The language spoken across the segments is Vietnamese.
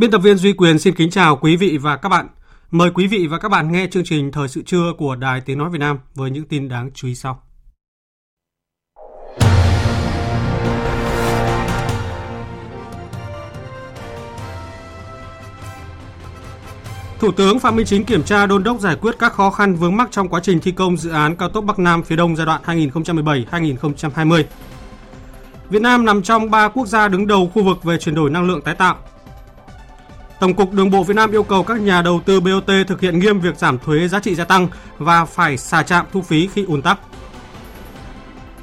Biên tập viên Duy Quyền xin kính chào quý vị và các bạn. Mời quý vị và các bạn nghe chương trình Thời sự trưa của Đài Tiếng Nói Việt Nam với những tin đáng chú ý sau. Thủ tướng Phạm Minh Chính kiểm tra đôn đốc giải quyết các khó khăn vướng mắc trong quá trình thi công dự án cao tốc Bắc Nam phía Đông giai đoạn 2017-2020. Việt Nam nằm trong 3 quốc gia đứng đầu khu vực về chuyển đổi năng lượng tái tạo. Tổng cục Đường bộ Việt Nam yêu cầu các nhà đầu tư BOT thực hiện nghiêm việc giảm thuế giá trị gia tăng và phải xả trạm thu phí khi ùn tắc.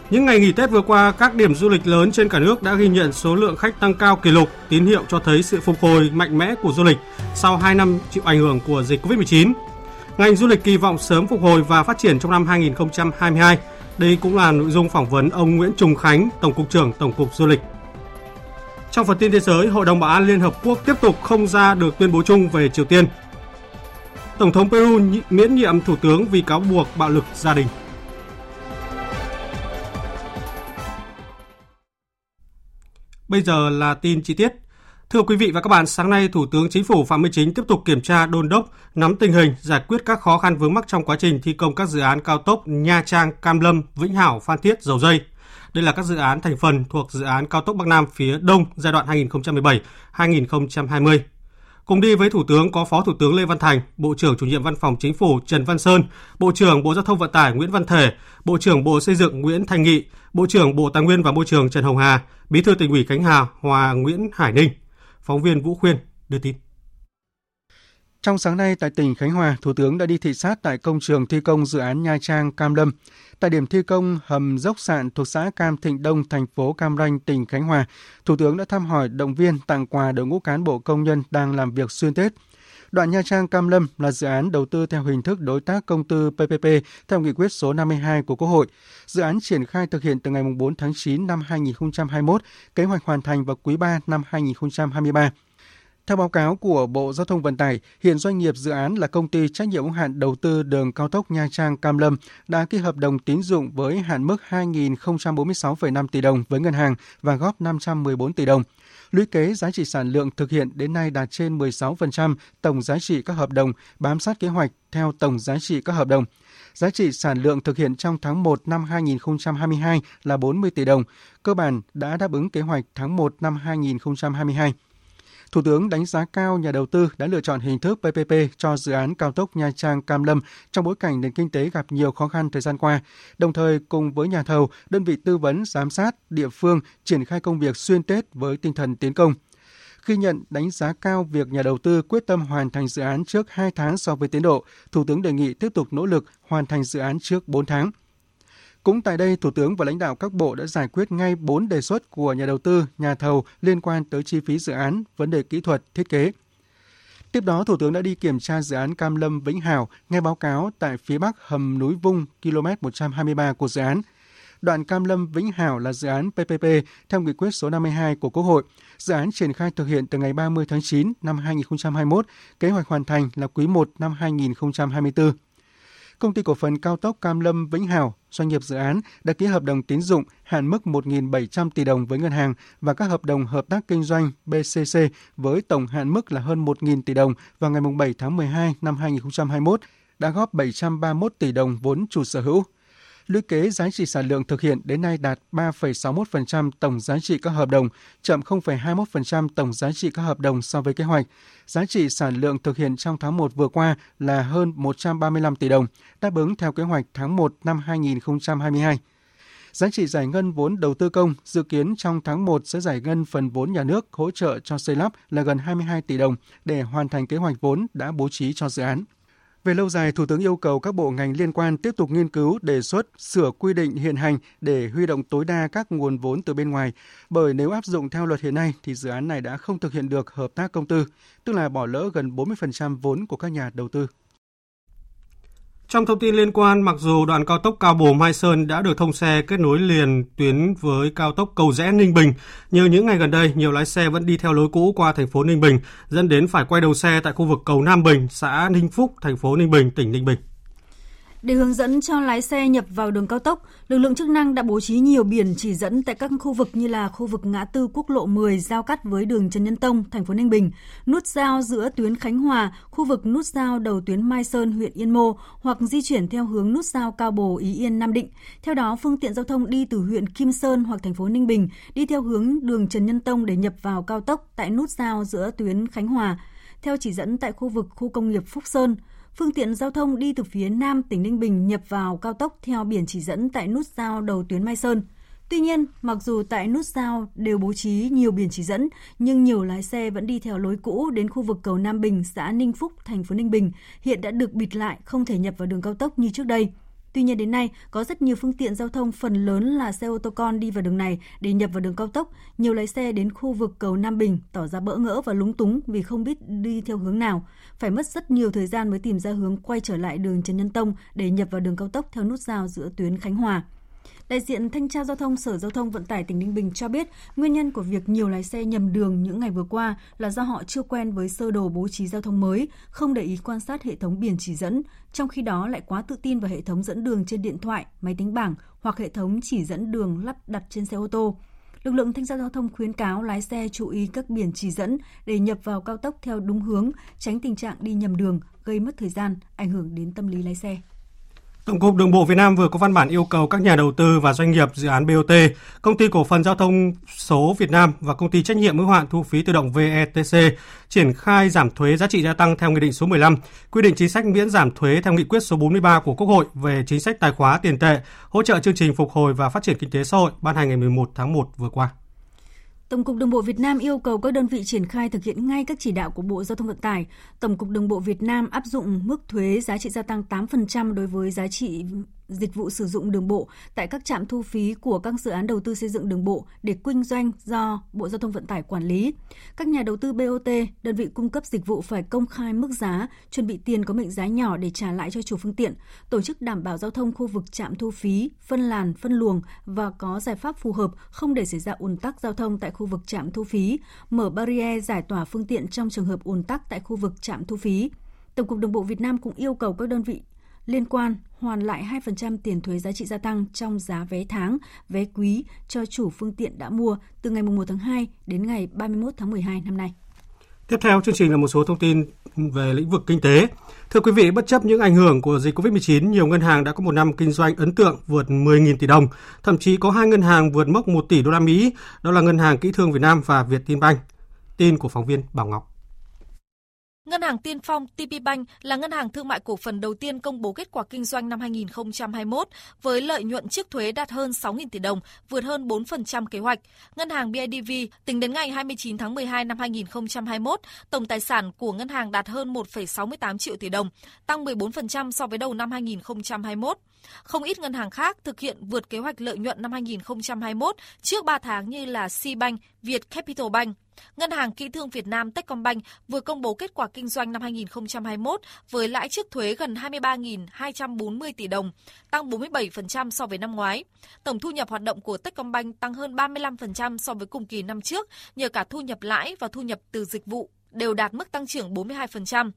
Những ngày nghỉ Tết vừa qua, các điểm du lịch lớn trên cả nước đã ghi nhận số lượng khách tăng cao kỷ lục, tín hiệu cho thấy sự phục hồi mạnh mẽ của du lịch sau 2 năm chịu ảnh hưởng của dịch Covid-19. Ngành du lịch kỳ vọng sớm phục hồi và phát triển trong năm 2022. Đây cũng là nội dung phỏng vấn ông Nguyễn Trùng Khánh, Tổng cục trưởng Tổng cục Du lịch. Trong phần tin thế giới, Hội đồng Bảo an Liên Hợp Quốc tiếp tục không ra được tuyên bố chung về Triều Tiên. Tổng thống Peru miễn nhiệm thủ tướng vì cáo buộc bạo lực gia đình. Bây giờ là tin chi tiết. Thưa quý vị và các bạn, sáng nay Thủ tướng Chính phủ Phạm Minh Chính tiếp tục kiểm tra đôn đốc, nắm tình hình, giải quyết các khó khăn vướng mắc trong quá trình thi công các dự án cao tốc Nha Trang, Cam Lâm, Vĩnh Hảo, Phan Thiết, Dầu Dây. Đây là các dự án thành phần thuộc dự án cao tốc Bắc Nam phía Đông giai đoạn 2017-2020. Cùng đi với Thủ tướng có Phó Thủ tướng Lê Văn Thành, Bộ trưởng Chủ nhiệm Văn phòng Chính phủ Trần Văn Sơn, Bộ trưởng Bộ Giao thông Vận tải Nguyễn Văn Thể, Bộ trưởng Bộ Xây dựng Nguyễn Thành Nghị, Bộ trưởng Bộ Tài nguyên và Môi trường Trần Hồng Hà, Bí thư tỉnh ủy Khánh Hà Hòa Nguyễn Hải Ninh. Phóng viên Vũ Khuyên đưa tin. Trong sáng nay tại tỉnh Khánh Hòa, Thủ tướng đã đi thị sát tại công trường thi công dự án Nha Trang Cam Lâm. Tại điểm thi công hầm dốc sạn thuộc xã Cam Thịnh Đông, thành phố Cam Ranh, tỉnh Khánh Hòa, Thủ tướng đã thăm hỏi, động viên, tặng quà đội ngũ cán bộ công nhân đang làm việc xuyên Tết. Đoạn Nha Trang Cam Lâm là dự án đầu tư theo hình thức đối tác công tư PPP theo nghị quyết số 52 của Quốc hội. Dự án triển khai thực hiện từ ngày 4 tháng 9 năm 2021, kế hoạch hoàn thành vào quý 3 năm 2023. Theo báo cáo của Bộ Giao thông Vận tải, hiện doanh nghiệp dự án là công ty trách nhiệm hữu hạn đầu tư đường cao tốc Nha Trang Cam Lâm đã ký hợp đồng tín dụng với hạn mức 2.046,5 tỷ đồng với ngân hàng và góp 514 tỷ đồng. Lũy kế giá trị sản lượng thực hiện đến nay đạt trên 16% tổng giá trị các hợp đồng, bám sát kế hoạch theo tổng giá trị các hợp đồng. Giá trị sản lượng thực hiện trong tháng 1 năm 2022 là 40 tỷ đồng, cơ bản đã đáp ứng kế hoạch tháng 1 năm 2022. Thủ tướng đánh giá cao nhà đầu tư đã lựa chọn hình thức PPP cho dự án cao tốc Nha Trang Cam Lâm trong bối cảnh nền kinh tế gặp nhiều khó khăn thời gian qua, đồng thời cùng với nhà thầu, đơn vị tư vấn giám sát địa phương triển khai công việc xuyên Tết với tinh thần tiến công. Khi nhận đánh giá cao việc nhà đầu tư quyết tâm hoàn thành dự án trước 2 tháng so với tiến độ, Thủ tướng đề nghị tiếp tục nỗ lực hoàn thành dự án trước 4 tháng. Cũng tại đây, Thủ tướng và lãnh đạo các bộ đã giải quyết ngay 4 đề xuất của nhà đầu tư, nhà thầu liên quan tới chi phí dự án, vấn đề kỹ thuật, thiết kế. Tiếp đó, Thủ tướng đã đi kiểm tra dự án Cam Lâm Vĩnh Hảo, nghe báo cáo tại phía bắc hầm núi Vung, km 123 của dự án. Đoạn Cam Lâm Vĩnh Hảo là dự án PPP theo nghị quyết số 52 của Quốc hội. Dự án triển khai thực hiện từ ngày 30 tháng 9 năm 2021, kế hoạch hoàn thành là quý 1 năm 2024. Công ty cổ phần cao tốc Cam Lâm Vĩnh Hào, doanh nghiệp dự án đã ký hợp đồng tín dụng hạn mức 1.700 tỷ đồng với ngân hàng và các hợp đồng hợp tác kinh doanh BCC với tổng hạn mức là hơn 1.000 tỷ đồng vào ngày 7 tháng 12 năm 2021, đã góp 731 tỷ đồng vốn chủ sở hữu lũy kế giá trị sản lượng thực hiện đến nay đạt 3,61% tổng giá trị các hợp đồng, chậm 0,21% tổng giá trị các hợp đồng so với kế hoạch. Giá trị sản lượng thực hiện trong tháng 1 vừa qua là hơn 135 tỷ đồng, đáp ứng theo kế hoạch tháng 1 năm 2022. Giá trị giải ngân vốn đầu tư công dự kiến trong tháng 1 sẽ giải ngân phần vốn nhà nước hỗ trợ cho xây lắp là gần 22 tỷ đồng để hoàn thành kế hoạch vốn đã bố trí cho dự án. Về lâu dài, Thủ tướng yêu cầu các bộ ngành liên quan tiếp tục nghiên cứu, đề xuất, sửa quy định hiện hành để huy động tối đa các nguồn vốn từ bên ngoài. Bởi nếu áp dụng theo luật hiện nay thì dự án này đã không thực hiện được hợp tác công tư, tức là bỏ lỡ gần 40% vốn của các nhà đầu tư. Trong thông tin liên quan, mặc dù đoạn cao tốc Cao Bồ Mai Sơn đã được thông xe kết nối liền tuyến với cao tốc Cầu Rẽ Ninh Bình, nhưng những ngày gần đây nhiều lái xe vẫn đi theo lối cũ qua thành phố Ninh Bình, dẫn đến phải quay đầu xe tại khu vực cầu Nam Bình, xã Ninh Phúc, thành phố Ninh Bình, tỉnh Ninh Bình. Để hướng dẫn cho lái xe nhập vào đường cao tốc, lực lượng chức năng đã bố trí nhiều biển chỉ dẫn tại các khu vực như là khu vực ngã tư quốc lộ 10 giao cắt với đường Trần Nhân Tông, thành phố Ninh Bình, nút giao giữa tuyến Khánh Hòa, khu vực nút giao đầu tuyến Mai Sơn, huyện Yên Mô hoặc di chuyển theo hướng nút giao Cao Bồ, Ý Yên, Nam Định. Theo đó, phương tiện giao thông đi từ huyện Kim Sơn hoặc thành phố Ninh Bình đi theo hướng đường Trần Nhân Tông để nhập vào cao tốc tại nút giao giữa tuyến Khánh Hòa. Theo chỉ dẫn tại khu vực khu công nghiệp Phúc Sơn, Phương tiện giao thông đi từ phía Nam tỉnh Ninh Bình nhập vào cao tốc theo biển chỉ dẫn tại nút giao đầu tuyến Mai Sơn. Tuy nhiên, mặc dù tại nút giao đều bố trí nhiều biển chỉ dẫn, nhưng nhiều lái xe vẫn đi theo lối cũ đến khu vực cầu Nam Bình, xã Ninh Phúc, thành phố Ninh Bình, hiện đã được bịt lại, không thể nhập vào đường cao tốc như trước đây. Tuy nhiên đến nay, có rất nhiều phương tiện giao thông phần lớn là xe ô tô con đi vào đường này để nhập vào đường cao tốc. Nhiều lái xe đến khu vực cầu Nam Bình tỏ ra bỡ ngỡ và lúng túng vì không biết đi theo hướng nào. Phải mất rất nhiều thời gian mới tìm ra hướng quay trở lại đường Trần Nhân Tông để nhập vào đường cao tốc theo nút giao giữa tuyến Khánh Hòa. Đại diện Thanh tra Giao thông Sở Giao thông Vận tải tỉnh Ninh Bình cho biết, nguyên nhân của việc nhiều lái xe nhầm đường những ngày vừa qua là do họ chưa quen với sơ đồ bố trí giao thông mới, không để ý quan sát hệ thống biển chỉ dẫn, trong khi đó lại quá tự tin vào hệ thống dẫn đường trên điện thoại, máy tính bảng hoặc hệ thống chỉ dẫn đường lắp đặt trên xe ô tô. Lực lượng thanh tra giao thông khuyến cáo lái xe chú ý các biển chỉ dẫn để nhập vào cao tốc theo đúng hướng, tránh tình trạng đi nhầm đường, gây mất thời gian, ảnh hưởng đến tâm lý lái xe. Tổng cục Đường bộ Việt Nam vừa có văn bản yêu cầu các nhà đầu tư và doanh nghiệp dự án BOT, công ty cổ phần giao thông số Việt Nam và công ty trách nhiệm hữu hạn thu phí tự động VETC triển khai giảm thuế giá trị gia tăng theo Nghị định số 15, quy định chính sách miễn giảm thuế theo Nghị quyết số 43 của Quốc hội về chính sách tài khóa tiền tệ, hỗ trợ chương trình phục hồi và phát triển kinh tế xã hội ban hành ngày 11 tháng 1 vừa qua. Tổng cục Đường bộ Việt Nam yêu cầu các đơn vị triển khai thực hiện ngay các chỉ đạo của Bộ Giao thông Vận tải. Tổng cục Đường bộ Việt Nam áp dụng mức thuế giá trị gia tăng 8% đối với giá trị dịch vụ sử dụng đường bộ tại các trạm thu phí của các dự án đầu tư xây dựng đường bộ để kinh doanh do Bộ Giao thông Vận tải quản lý. Các nhà đầu tư BOT, đơn vị cung cấp dịch vụ phải công khai mức giá, chuẩn bị tiền có mệnh giá nhỏ để trả lại cho chủ phương tiện, tổ chức đảm bảo giao thông khu vực trạm thu phí, phân làn, phân luồng và có giải pháp phù hợp không để xảy ra ùn tắc giao thông tại khu vực trạm thu phí, mở barrier giải tỏa phương tiện trong trường hợp ùn tắc tại khu vực trạm thu phí. Tổng cục Đường bộ Việt Nam cũng yêu cầu các đơn vị liên quan hoàn lại 2% tiền thuế giá trị gia tăng trong giá vé tháng, vé quý cho chủ phương tiện đã mua từ ngày 1 tháng 2 đến ngày 31 tháng 12 năm nay. Tiếp theo chương trình là một số thông tin về lĩnh vực kinh tế. Thưa quý vị, bất chấp những ảnh hưởng của dịch Covid-19, nhiều ngân hàng đã có một năm kinh doanh ấn tượng vượt 10.000 tỷ đồng, thậm chí có hai ngân hàng vượt mốc 1 tỷ đô la Mỹ, đó là Ngân hàng Kỹ thương Việt Nam và Việt Tân Banh. Tin của phóng viên Bảo Ngọc. Ngân hàng Tiên Phong TPBank là ngân hàng thương mại cổ phần đầu tiên công bố kết quả kinh doanh năm 2021 với lợi nhuận trước thuế đạt hơn 6.000 tỷ đồng, vượt hơn 4% kế hoạch. Ngân hàng BIDV tính đến ngày 29 tháng 12 năm 2021, tổng tài sản của ngân hàng đạt hơn 1,68 triệu tỷ đồng, tăng 14% so với đầu năm 2021. Không ít ngân hàng khác thực hiện vượt kế hoạch lợi nhuận năm 2021 trước 3 tháng như là Cbank, Việt Capital Bank. Ngân hàng Kỹ thương Việt Nam Techcombank vừa công bố kết quả kinh doanh năm 2021 với lãi trước thuế gần 23.240 tỷ đồng, tăng 47% so với năm ngoái. Tổng thu nhập hoạt động của Techcombank tăng hơn 35% so với cùng kỳ năm trước nhờ cả thu nhập lãi và thu nhập từ dịch vụ đều đạt mức tăng trưởng 42%.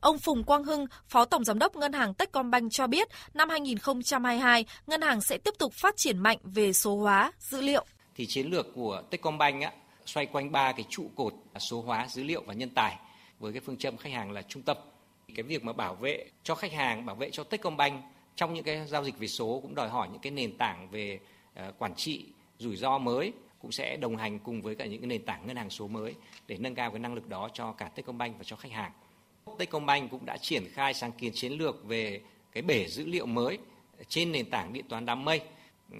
Ông Phùng Quang Hưng, Phó Tổng Giám đốc Ngân hàng Techcombank cho biết, năm 2022, ngân hàng sẽ tiếp tục phát triển mạnh về số hóa, dữ liệu. Thì chiến lược của Techcombank á, xoay quanh ba cái trụ cột à, số hóa, dữ liệu và nhân tài với cái phương châm khách hàng là trung tâm. Cái việc mà bảo vệ cho khách hàng, bảo vệ cho Techcombank trong những cái giao dịch về số cũng đòi hỏi những cái nền tảng về à, quản trị rủi ro mới cũng sẽ đồng hành cùng với cả những cái nền tảng ngân hàng số mới để nâng cao cái năng lực đó cho cả Techcombank và cho khách hàng. Techcombank cũng đã triển khai sáng kiến chiến lược về cái bể dữ liệu mới trên nền tảng điện toán đám mây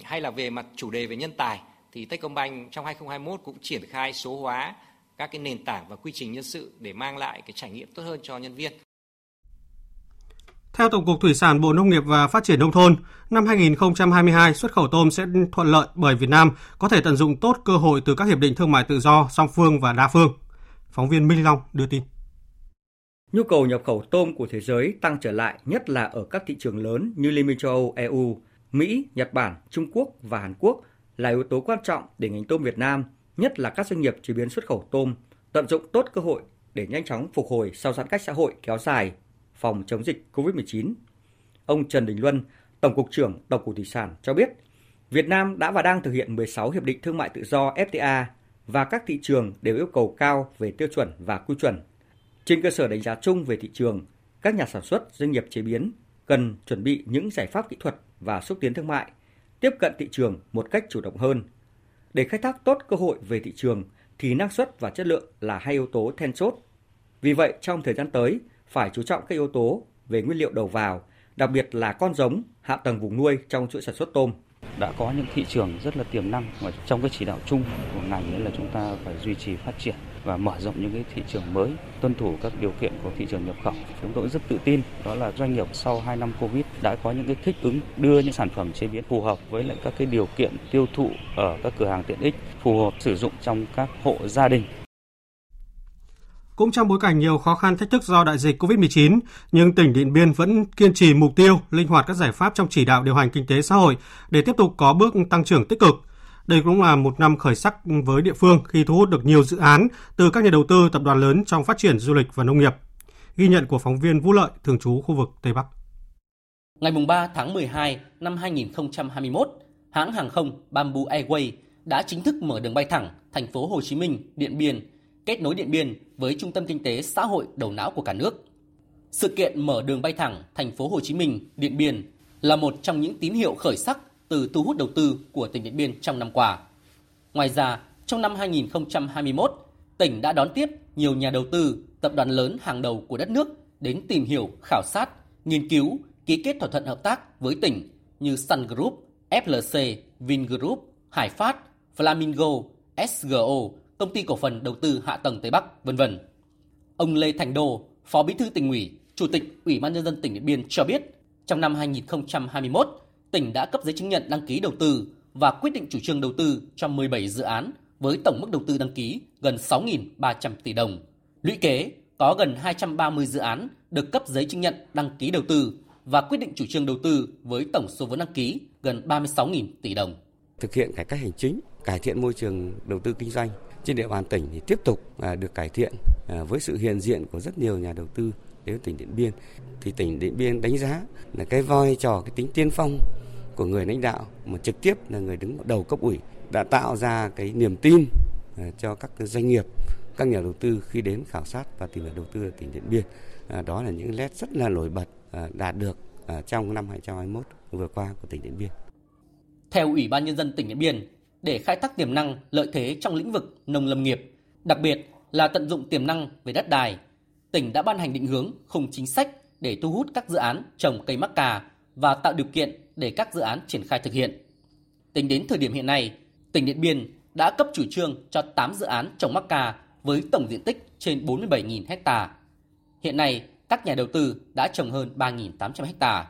hay là về mặt chủ đề về nhân tài thì Techcombank trong 2021 cũng triển khai số hóa các cái nền tảng và quy trình nhân sự để mang lại cái trải nghiệm tốt hơn cho nhân viên. Theo Tổng cục Thủy sản Bộ Nông nghiệp và Phát triển Nông thôn, năm 2022 xuất khẩu tôm sẽ thuận lợi bởi Việt Nam có thể tận dụng tốt cơ hội từ các hiệp định thương mại tự do song phương và đa phương. Phóng viên Minh Long đưa tin. Nhu cầu nhập khẩu tôm của thế giới tăng trở lại nhất là ở các thị trường lớn như Liên minh châu Âu, EU, Mỹ, Nhật Bản, Trung Quốc và Hàn Quốc là yếu tố quan trọng để ngành tôm Việt Nam, nhất là các doanh nghiệp chế biến xuất khẩu tôm, tận dụng tốt cơ hội để nhanh chóng phục hồi sau giãn cách xã hội kéo dài, phòng chống dịch COVID-19. Ông Trần Đình Luân, Tổng cục trưởng Tổng cục Thủy sản cho biết, Việt Nam đã và đang thực hiện 16 hiệp định thương mại tự do FTA và các thị trường đều yêu cầu cao về tiêu chuẩn và quy chuẩn. Trên cơ sở đánh giá chung về thị trường, các nhà sản xuất, doanh nghiệp chế biến cần chuẩn bị những giải pháp kỹ thuật và xúc tiến thương mại, tiếp cận thị trường một cách chủ động hơn. Để khai thác tốt cơ hội về thị trường thì năng suất và chất lượng là hai yếu tố then chốt. Vì vậy, trong thời gian tới, phải chú trọng các yếu tố về nguyên liệu đầu vào, đặc biệt là con giống, hạ tầng vùng nuôi trong chuỗi sản xuất tôm đã có những thị trường rất là tiềm năng và trong cái chỉ đạo chung của ngành là chúng ta phải duy trì phát triển và mở rộng những cái thị trường mới, tuân thủ các điều kiện của thị trường nhập khẩu. Chúng tôi rất tự tin đó là doanh nghiệp sau 2 năm Covid đã có những cái thích ứng đưa những sản phẩm chế biến phù hợp với lại các cái điều kiện tiêu thụ ở các cửa hàng tiện ích phù hợp sử dụng trong các hộ gia đình cũng trong bối cảnh nhiều khó khăn thách thức do đại dịch COVID-19, nhưng tỉnh Điện Biên vẫn kiên trì mục tiêu, linh hoạt các giải pháp trong chỉ đạo điều hành kinh tế xã hội để tiếp tục có bước tăng trưởng tích cực. Đây cũng là một năm khởi sắc với địa phương khi thu hút được nhiều dự án từ các nhà đầu tư tập đoàn lớn trong phát triển du lịch và nông nghiệp. Ghi nhận của phóng viên Vũ Lợi, thường trú khu vực Tây Bắc. Ngày 3 tháng 12 năm 2021, hãng hàng không Bamboo Airways đã chính thức mở đường bay thẳng thành phố Hồ Chí Minh, Điện Biên kết nối Điện Biên với trung tâm kinh tế xã hội đầu não của cả nước. Sự kiện mở đường bay thẳng thành phố Hồ Chí Minh, Điện Biên là một trong những tín hiệu khởi sắc từ thu hút đầu tư của tỉnh Điện Biên trong năm qua. Ngoài ra, trong năm 2021, tỉnh đã đón tiếp nhiều nhà đầu tư, tập đoàn lớn hàng đầu của đất nước đến tìm hiểu, khảo sát, nghiên cứu, ký kết thỏa thuận hợp tác với tỉnh như Sun Group, FLC, Vingroup, Hải Phát, Flamingo, SGO, công ty cổ phần đầu tư hạ tầng Tây Bắc, vân vân. Ông Lê Thành Đô, Phó Bí thư tỉnh ủy, Chủ tịch Ủy ban nhân dân tỉnh Điện Biên cho biết, trong năm 2021, tỉnh đã cấp giấy chứng nhận đăng ký đầu tư và quyết định chủ trương đầu tư cho 17 dự án với tổng mức đầu tư đăng ký gần 6.300 tỷ đồng. Lũy kế có gần 230 dự án được cấp giấy chứng nhận đăng ký đầu tư và quyết định chủ trương đầu tư với tổng số vốn đăng ký gần 36.000 tỷ đồng. Thực hiện cải cách hành chính, cải thiện môi trường đầu tư kinh doanh, trên địa bàn tỉnh thì tiếp tục à, được cải thiện à, với sự hiện diện của rất nhiều nhà đầu tư đến tỉnh Điện Biên thì tỉnh Điện Biên đánh giá là cái vai trò cái tính tiên phong của người lãnh đạo mà trực tiếp là người đứng đầu cấp ủy đã tạo ra cái niềm tin à, cho các doanh nghiệp các nhà đầu tư khi đến khảo sát và tìm hiểu đầu tư ở tỉnh Điện Biên à, đó là những nét rất là nổi bật à, đạt được trong năm 2021 vừa qua của tỉnh Điện Biên. Theo Ủy ban Nhân dân tỉnh Điện Biên, để khai thác tiềm năng, lợi thế trong lĩnh vực nông lâm nghiệp, đặc biệt là tận dụng tiềm năng về đất đai. Tỉnh đã ban hành định hướng khung chính sách để thu hút các dự án trồng cây mắc cà và tạo điều kiện để các dự án triển khai thực hiện. Tính đến thời điểm hiện nay, tỉnh Điện Biên đã cấp chủ trương cho 8 dự án trồng mắc ca với tổng diện tích trên 47.000 ha. Hiện nay, các nhà đầu tư đã trồng hơn 3.800 ha.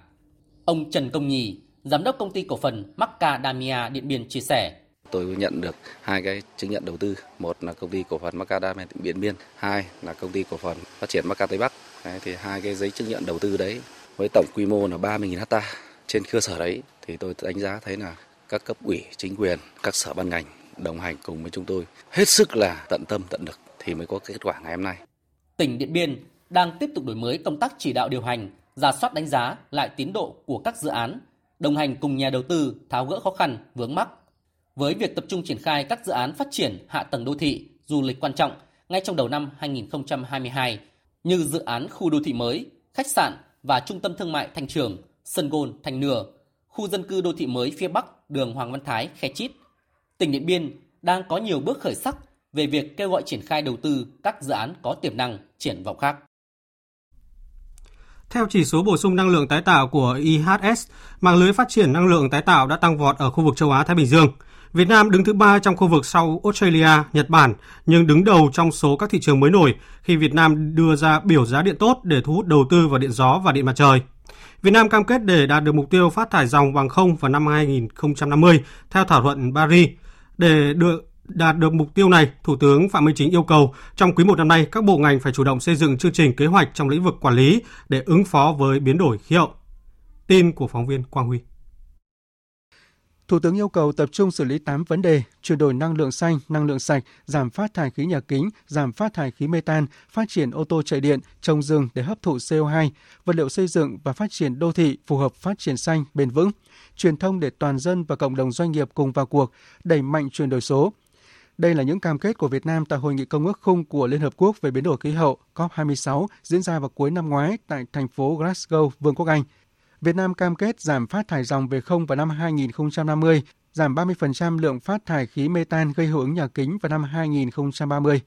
Ông Trần Công Nhì, giám đốc công ty cổ phần Macadamia Điện Biên chia sẻ, Tôi nhận được hai cái chứng nhận đầu tư, một là công ty cổ phần Macadamia Điện Biên, hai là công ty cổ phần phát triển Macca Tây Bắc. Đấy, thì hai cái giấy chứng nhận đầu tư đấy với tổng quy mô là 30.000 hectare trên cơ sở đấy thì tôi đánh giá thấy là các cấp ủy, chính quyền, các sở ban ngành đồng hành cùng với chúng tôi hết sức là tận tâm tận lực thì mới có kết quả ngày hôm nay. Tỉnh Điện Biên đang tiếp tục đổi mới công tác chỉ đạo điều hành, giả soát đánh giá lại tiến độ của các dự án, đồng hành cùng nhà đầu tư tháo gỡ khó khăn vướng mắc với việc tập trung triển khai các dự án phát triển hạ tầng đô thị, du lịch quan trọng ngay trong đầu năm 2022 như dự án khu đô thị mới, khách sạn và trung tâm thương mại Thanh Trường, Sân Gôn, Thành nửa, khu dân cư đô thị mới phía Bắc, đường Hoàng Văn Thái, Khe Chít. Tỉnh Điện Biên đang có nhiều bước khởi sắc về việc kêu gọi triển khai đầu tư các dự án có tiềm năng triển vọng khác. Theo chỉ số bổ sung năng lượng tái tạo của IHS, mạng lưới phát triển năng lượng tái tạo đã tăng vọt ở khu vực châu Á Thái Bình Dương. Việt Nam đứng thứ ba trong khu vực sau Australia, Nhật Bản, nhưng đứng đầu trong số các thị trường mới nổi khi Việt Nam đưa ra biểu giá điện tốt để thu hút đầu tư vào điện gió và điện mặt trời. Việt Nam cam kết để đạt được mục tiêu phát thải dòng bằng không vào năm 2050 theo thỏa thuận Paris. Để được đạt được mục tiêu này, Thủ tướng Phạm Minh Chính yêu cầu trong quý một năm nay các bộ ngành phải chủ động xây dựng chương trình kế hoạch trong lĩnh vực quản lý để ứng phó với biến đổi khí hậu. Tin của phóng viên Quang Huy. Thủ tướng yêu cầu tập trung xử lý 8 vấn đề, chuyển đổi năng lượng xanh, năng lượng sạch, giảm phát thải khí nhà kính, giảm phát thải khí metan, phát triển ô tô chạy điện, trồng rừng để hấp thụ CO2, vật liệu xây dựng và phát triển đô thị phù hợp phát triển xanh, bền vững, truyền thông để toàn dân và cộng đồng doanh nghiệp cùng vào cuộc, đẩy mạnh chuyển đổi số. Đây là những cam kết của Việt Nam tại Hội nghị Công ước Khung của Liên Hợp Quốc về biến đổi khí hậu COP26 diễn ra vào cuối năm ngoái tại thành phố Glasgow, Vương quốc Anh – Việt Nam cam kết giảm phát thải dòng về không vào năm 2050, giảm 30% lượng phát thải khí mê tan gây hiệu ứng nhà kính vào năm 2030.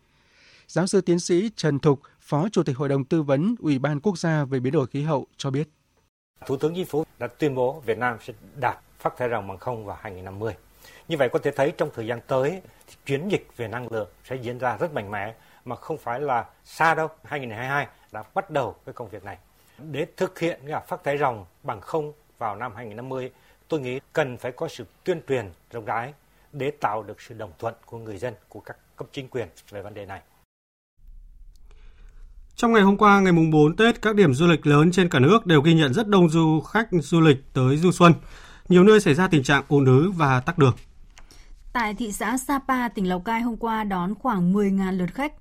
Giáo sư tiến sĩ Trần Thục, Phó Chủ tịch Hội đồng Tư vấn Ủy ban Quốc gia về biến đổi khí hậu cho biết. Thủ tướng Chính phủ đã tuyên bố Việt Nam sẽ đạt phát thải ròng bằng không vào 2050. Như vậy có thể thấy trong thời gian tới, thì chuyển dịch về năng lượng sẽ diễn ra rất mạnh mẽ mà không phải là xa đâu. 2022 đã bắt đầu cái công việc này để thực hiện phát thải ròng bằng không vào năm 2050, tôi nghĩ cần phải có sự tuyên truyền rộng rãi để tạo được sự đồng thuận của người dân, của các cấp chính quyền về vấn đề này. Trong ngày hôm qua, ngày mùng 4 Tết, các điểm du lịch lớn trên cả nước đều ghi nhận rất đông du khách du lịch tới du xuân. Nhiều nơi xảy ra tình trạng ùn ứ và tắc đường. Tại thị xã Sapa, tỉnh Lào Cai hôm qua đón khoảng 10.000 lượt khách,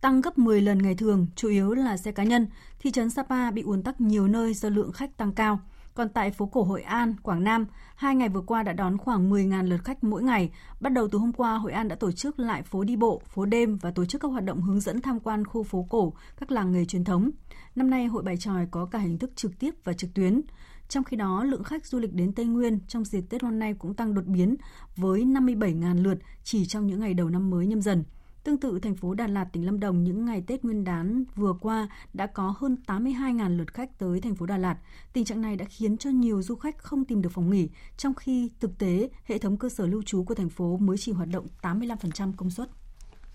tăng gấp 10 lần ngày thường, chủ yếu là xe cá nhân. Thị trấn Sapa bị ùn tắc nhiều nơi do lượng khách tăng cao. Còn tại phố cổ Hội An, Quảng Nam, hai ngày vừa qua đã đón khoảng 10.000 lượt khách mỗi ngày. Bắt đầu từ hôm qua, Hội An đã tổ chức lại phố đi bộ, phố đêm và tổ chức các hoạt động hướng dẫn tham quan khu phố cổ, các làng nghề truyền thống. Năm nay, Hội Bài Tròi có cả hình thức trực tiếp và trực tuyến. Trong khi đó, lượng khách du lịch đến Tây Nguyên trong dịp Tết năm nay cũng tăng đột biến với 57.000 lượt chỉ trong những ngày đầu năm mới nhâm dần. Tương tự, thành phố Đà Lạt, tỉnh Lâm Đồng những ngày Tết Nguyên đán vừa qua đã có hơn 82.000 lượt khách tới thành phố Đà Lạt. Tình trạng này đã khiến cho nhiều du khách không tìm được phòng nghỉ, trong khi thực tế hệ thống cơ sở lưu trú của thành phố mới chỉ hoạt động 85% công suất.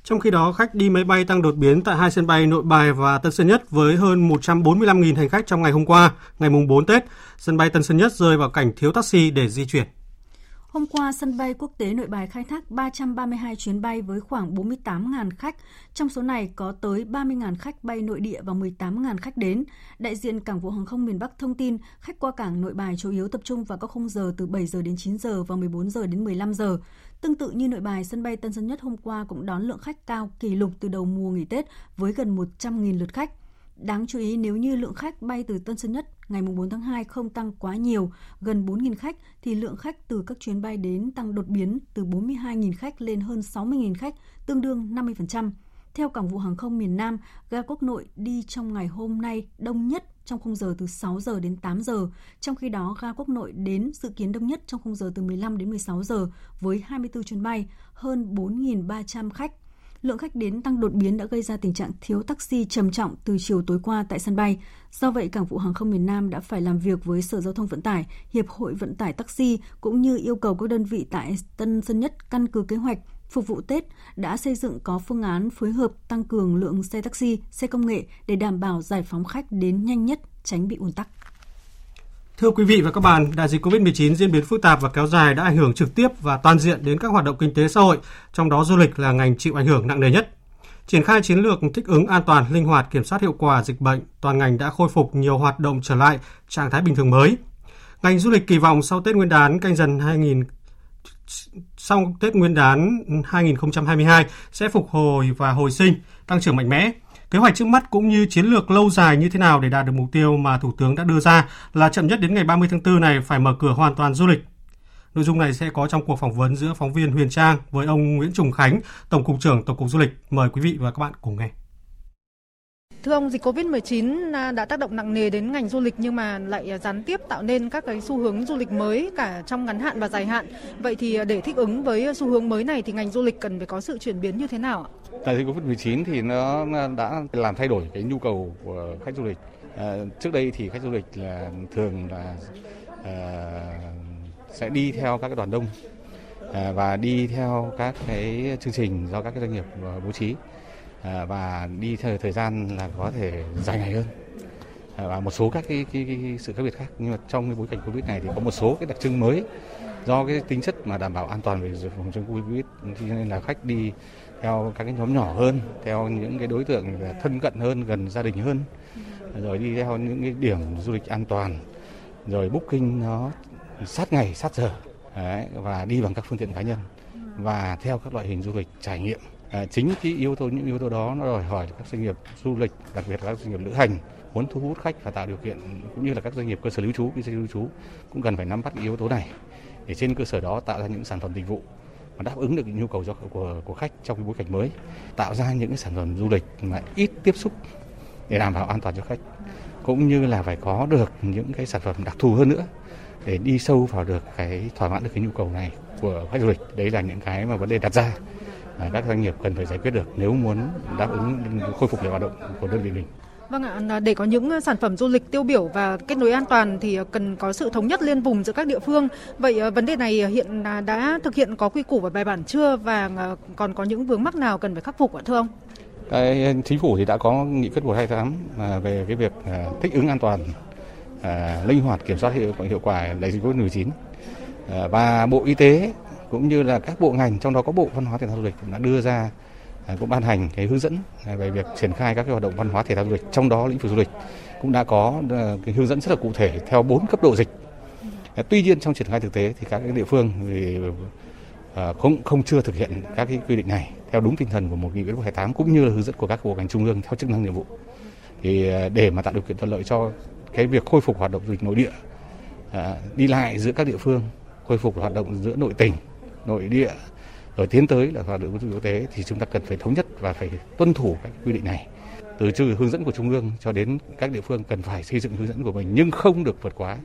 Trong khi đó, khách đi máy bay tăng đột biến tại hai sân bay Nội Bài và Tân Sơn Nhất với hơn 145.000 hành khách trong ngày hôm qua, ngày mùng 4 Tết. Sân bay Tân Sơn Nhất rơi vào cảnh thiếu taxi để di chuyển. Hôm qua, sân bay quốc tế Nội Bài khai thác 332 chuyến bay với khoảng 48.000 khách. Trong số này có tới 30.000 khách bay nội địa và 18.000 khách đến. Đại diện Cảng vụ Hàng không miền Bắc thông tin, khách qua cảng Nội Bài chủ yếu tập trung vào các khung giờ từ 7 giờ đến 9 giờ và 14 giờ đến 15 giờ. Tương tự như Nội Bài, sân bay Tân Sơn Nhất hôm qua cũng đón lượng khách cao kỷ lục từ đầu mùa nghỉ Tết với gần 100.000 lượt khách. Đáng chú ý nếu như lượng khách bay từ Tân Sơn Nhất ngày 4 tháng 2 không tăng quá nhiều, gần 4.000 khách, thì lượng khách từ các chuyến bay đến tăng đột biến từ 42.000 khách lên hơn 60.000 khách, tương đương 50%. Theo Cảng vụ Hàng không miền Nam, ga quốc nội đi trong ngày hôm nay đông nhất trong khung giờ từ 6 giờ đến 8 giờ, trong khi đó ga quốc nội đến dự kiến đông nhất trong khung giờ từ 15 đến 16 giờ với 24 chuyến bay, hơn 4.300 khách lượng khách đến tăng đột biến đã gây ra tình trạng thiếu taxi trầm trọng từ chiều tối qua tại sân bay. Do vậy, Cảng vụ Hàng không miền Nam đã phải làm việc với Sở Giao thông Vận tải, Hiệp hội Vận tải Taxi cũng như yêu cầu các đơn vị tại Tân Sơn Nhất căn cứ kế hoạch phục vụ Tết đã xây dựng có phương án phối hợp tăng cường lượng xe taxi, xe công nghệ để đảm bảo giải phóng khách đến nhanh nhất, tránh bị ùn tắc. Thưa quý vị và các bạn, đại dịch COVID-19 diễn biến phức tạp và kéo dài đã ảnh hưởng trực tiếp và toàn diện đến các hoạt động kinh tế xã hội, trong đó du lịch là ngành chịu ảnh hưởng nặng nề nhất. Triển khai chiến lược thích ứng an toàn, linh hoạt, kiểm soát hiệu quả dịch bệnh, toàn ngành đã khôi phục nhiều hoạt động trở lại trạng thái bình thường mới. Ngành du lịch kỳ vọng sau Tết Nguyên đán canh dần 2000 sau Tết Nguyên đán 2022 sẽ phục hồi và hồi sinh, tăng trưởng mạnh mẽ. Kế hoạch trước mắt cũng như chiến lược lâu dài như thế nào để đạt được mục tiêu mà Thủ tướng đã đưa ra là chậm nhất đến ngày 30 tháng 4 này phải mở cửa hoàn toàn du lịch. Nội dung này sẽ có trong cuộc phỏng vấn giữa phóng viên Huyền Trang với ông Nguyễn Trùng Khánh, Tổng cục trưởng Tổng cục Du lịch. Mời quý vị và các bạn cùng nghe. Thưa ông, dịch Covid-19 à, đã tác động nặng nề đến ngành du lịch nhưng mà lại gián tiếp tạo nên các cái xu hướng du lịch mới cả trong ngắn hạn và dài hạn. Vậy thì à, để thích ứng với xu hướng mới này thì ngành du lịch cần phải có sự chuyển biến như thế nào ạ? Đại dịch Covid-19 thì nó đã làm thay đổi cái nhu cầu của khách du lịch. À, trước đây thì khách du lịch là thường là à, sẽ đi theo các cái đoàn đông à, và đi theo các cái chương trình do các cái doanh nghiệp à, bố trí Ờ, và đi theo thời gian là có thể dài ngày hơn. Ờ, và một số các cái, cái, cái sự khác biệt khác. Nhưng mà trong cái bối cảnh covid này thì có một số cái đặc trưng mới do cái tính chất mà đảm bảo an toàn về phòng chống covid. Cho nên là khách đi theo các cái nhóm nhỏ hơn theo những cái đối tượng thân cận hơn gần gia đình hơn. Rồi đi theo những cái điểm du lịch an toàn. Rồi booking nó sát ngày sát giờ. Đấy, và đi bằng các phương tiện cá nhân. Và theo các loại hình du lịch trải nghiệm à, chính cái yếu tố những yếu tố đó nó đòi hỏi các doanh nghiệp du lịch đặc biệt là các doanh nghiệp lữ hành muốn thu hút khách và tạo điều kiện cũng như là các doanh nghiệp cơ sở lưu trú kinh doanh lưu trú cũng cần phải nắm bắt yếu tố này để trên cơ sở đó tạo ra những sản phẩm dịch vụ mà đáp ứng được nhu cầu cho, của của khách trong cái bối cảnh mới tạo ra những cái sản phẩm du lịch mà ít tiếp xúc để đảm bảo an toàn cho khách. Cũng như là phải có được những cái sản phẩm đặc thù hơn nữa để đi sâu vào được cái thỏa mãn được cái nhu cầu này của khách du lịch. Đấy là những cái mà vấn đề đặt ra các doanh nghiệp cần phải giải quyết được nếu muốn đáp ứng khôi phục lại hoạt động của đơn vị mình. Vâng ạ, để có những sản phẩm du lịch tiêu biểu và kết nối an toàn thì cần có sự thống nhất liên vùng giữa các địa phương. Vậy ờ, vấn đề này hiện đã thực hiện có quy củ và bài bản chưa và ờ, còn có những vướng mắc nào cần phải khắc phục ạ thưa ông? Cái chính phủ thì đã có nghị quyết 128 về cái việc à, thích ứng an toàn, à, linh hoạt kiểm soát hiệu, hiệu quả đại dịch Covid-19 à, và Bộ Y tế cũng như là các bộ ngành trong đó có Bộ Văn hóa Thể thao Du lịch cũng đã đưa ra à, cũng ban hành cái hướng dẫn à, về việc triển khai các cái hoạt động văn hóa thể thao du lịch trong đó lĩnh vực du lịch cũng đã có à, cái hướng dẫn rất là cụ thể theo bốn cấp độ dịch. Tuy nhiên trong triển khai thực tế thì các cái địa phương thì không không chưa thực hiện các cái quy định này theo đúng tinh thần của một nghị quyết 128 cũng như là hướng dẫn của các bộ ngành trung ương theo chức năng nhiệm vụ. Thì để mà tạo điều kiện thuận lợi cho cái việc khôi phục hoạt động du lịch nội địa, đi lại giữa các địa phương, khôi phục hoạt động giữa nội tỉnh, nội địa, rồi tiến tới là hoạt động du lịch quốc tế thì chúng ta cần phải thống nhất và phải tuân thủ các quy định này. Từ trừ hướng dẫn của trung ương cho đến các địa phương cần phải xây dựng hướng dẫn của mình nhưng không được vượt quá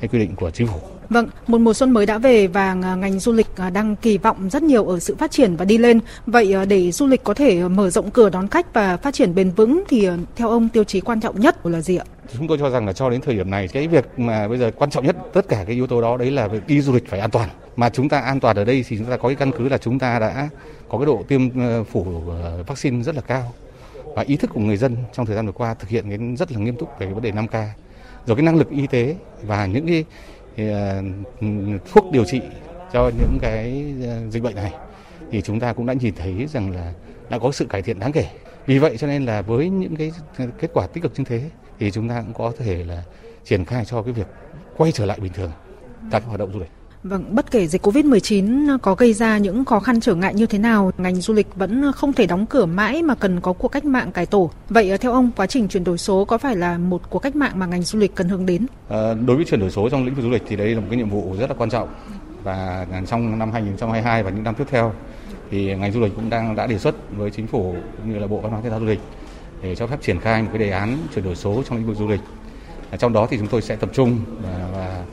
cái quy định của chính phủ. Vâng, một mùa xuân mới đã về và ngành du lịch à, đang kỳ vọng rất nhiều ở sự phát triển và đi lên. Vậy à, để du lịch có thể mở rộng cửa đón khách và phát triển bền vững thì à, theo ông tiêu chí quan trọng nhất là gì ạ? Chúng tôi cho rằng là cho đến thời điểm này cái việc mà bây giờ quan trọng nhất tất cả cái yếu tố đó đấy là việc đi du lịch phải an toàn. Mà chúng ta an toàn ở đây thì chúng ta có cái căn cứ là chúng ta đã có cái độ tiêm ờ, phủ ờ, vaccine rất là cao và ý thức của người dân trong thời gian vừa qua thực hiện cái rất là nghiêm túc về vấn đề 5K rồi cái năng lực y tế và những cái uh, thuốc điều trị cho những cái ờ, dịch bệnh này thì chúng ta cũng đã nhìn thấy rằng là đã có sự cải thiện đáng kể. Vì vậy cho nên là với những cái kết quả tích cực như thế thì chúng ta cũng có thể là triển khai cho cái việc quay trở lại bình thường các hoạt động du lịch. Vâng, bất kể dịch Covid-19 có gây ra những khó khăn trở ngại như thế nào, ngành du lịch vẫn không thể đóng cửa mãi mà cần có cuộc cách mạng cải tổ. Vậy ờ, theo ông, quá trình chuyển đổi số có phải là một cuộc cách mạng mà ngành du lịch cần hướng đến? À, đối với chuyển đổi số trong lĩnh vực du lịch thì đây là một cái nhiệm vụ rất là quan trọng và trong năm 2022 và những năm tiếp theo thì ngành du lịch cũng đang đã đề xuất với chính phủ cũng như là Bộ Văn hóa Thể thao Du lịch để cho phép triển khai một cái đề án chuyển đổi số trong lĩnh vực du lịch. Trong đó thì chúng tôi sẽ tập trung ờ, và, và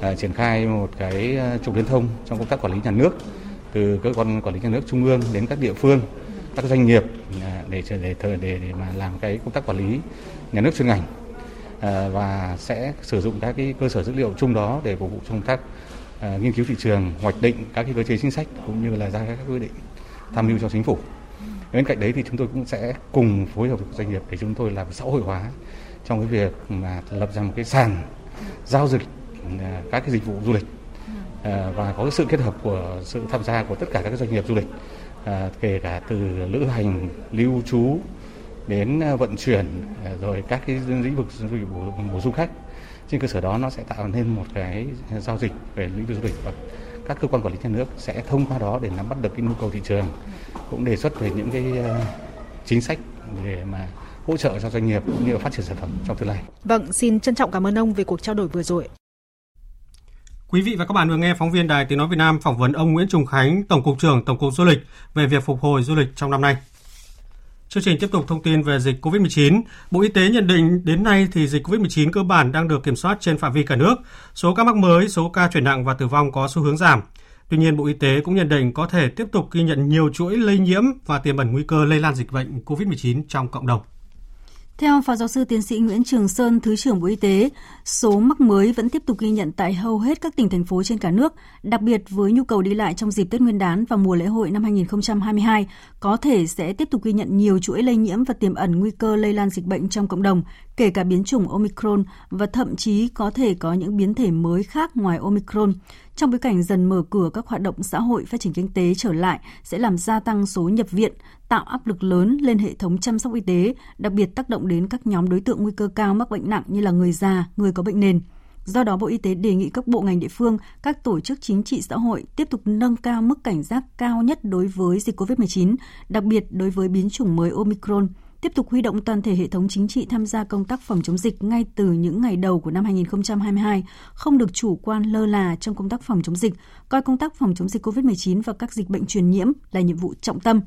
À, triển khai một cái à, trục liên thông trong công tác quản lý nhà nước từ cơ quan quản lý nhà nước trung ương đến các địa phương các doanh nghiệp à, để để để để, để mà làm cái công tác quản lý nhà nước chuyên ngành. Và sẽ sử dụng các cái cơ sở dữ liệu chung đó để phục vụ công tác nghiên cứu thị trường hoạch định các cái cơ chế chính sách cũng như là ra các quy định tham mưu cho chính phủ. Bên cạnh đấy thì chúng tôi cũng sẽ cùng phối hợp với doanh nghiệp để chúng tôi làm xã hội hóa trong cái việc mà lập ra một cái sàn giao dịch các cái dịch vụ du lịch à, và có sự kết hợp của sự tham gia của tất cả các doanh nghiệp du lịch à, kể cả từ lữ hành lưu trú đến vận chuyển rồi các cái lĩnh vực du lịch bổ, sung khách trên cơ sở đó nó sẽ tạo nên một cái giao dịch về lĩnh vực du lịch và các cơ quan quản lý nhà nước sẽ thông qua đó để nắm bắt được cái nhu cầu thị trường cũng đề xuất về những cái chính sách để mà hỗ trợ cho doanh nghiệp cũng như phát triển sản phẩm trong tương lai. Vâng, xin trân trọng cảm ơn ông về cuộc trao đổi vừa rồi. Quý vị và các bạn vừa nghe phóng viên Đài Tiếng Nói Việt Nam phỏng vấn ông Nguyễn Trùng Khánh, Tổng cục trưởng Tổng cục Du lịch về việc phục hồi du lịch trong năm nay. Chương trình tiếp tục thông tin về dịch COVID-19. Bộ Y tế nhận định đến nay thì dịch COVID-19 cơ bản đang được kiểm soát trên phạm vi cả nước. Số ca mắc mới, số ca chuyển nặng và tử vong có xu hướng giảm. Tuy nhiên, Bộ Y tế cũng nhận định có thể tiếp tục ghi nhận nhiều chuỗi lây nhiễm và tiềm ẩn nguy cơ lây lan dịch bệnh COVID-19 trong cộng đồng. Theo Phó Giáo sư Tiến sĩ Nguyễn Trường Sơn, Thứ trưởng Bộ Y tế, số mắc mới vẫn tiếp tục ghi nhận tại hầu hết các tỉnh thành phố trên cả nước, đặc biệt với nhu cầu đi lại trong dịp Tết Nguyên đán và mùa lễ hội năm 2022, có thể sẽ tiếp tục ghi nhận nhiều chuỗi lây nhiễm và tiềm ẩn nguy cơ lây lan dịch bệnh trong cộng đồng, kể cả biến chủng Omicron và thậm chí có thể có những biến thể mới khác ngoài Omicron. Trong bối cảnh dần mở cửa các hoạt động xã hội phát triển kinh tế trở lại sẽ làm gia tăng số nhập viện, tạo áp lực lớn lên hệ thống chăm sóc y tế, đặc biệt tác động đến các nhóm đối tượng nguy cơ cao mắc bệnh nặng như là người già, người có bệnh nền. Do đó, Bộ Y tế đề nghị các bộ ngành địa phương, các tổ chức chính trị xã hội tiếp tục nâng cao mức cảnh giác cao nhất đối với dịch COVID-19, đặc biệt đối với biến chủng mới Omicron, tiếp tục huy động toàn thể hệ thống chính trị tham gia công tác phòng chống dịch ngay từ những ngày đầu của năm 2022, không được chủ quan lơ là trong công tác phòng chống dịch, coi công tác phòng chống dịch COVID-19 và các dịch bệnh truyền nhiễm là nhiệm vụ trọng tâm.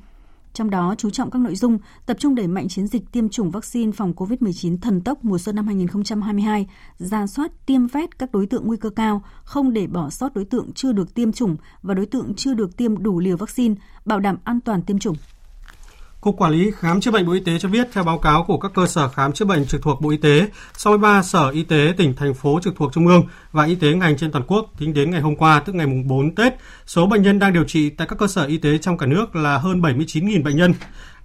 Trong đó chú trọng các nội dung tập trung đẩy mạnh chiến dịch tiêm chủng vaccine phòng COVID-19 thần tốc mùa xuân năm 2022, ra soát tiêm vét các đối tượng nguy cơ cao, không để bỏ sót đối tượng chưa được tiêm chủng và đối tượng chưa được tiêm đủ liều vaccine, bảo đảm an toàn tiêm chủng. Cục Quản lý Khám chữa bệnh Bộ Y tế cho biết, theo báo cáo của các cơ sở khám chữa bệnh trực thuộc Bộ Y tế, 63 sở y tế tỉnh, thành phố trực thuộc Trung ương và y tế ngành trên toàn quốc tính đến ngày hôm qua, tức ngày mùng 4 Tết, số bệnh nhân đang điều trị tại các cơ sở y tế trong cả nước là hơn 79.000 bệnh nhân.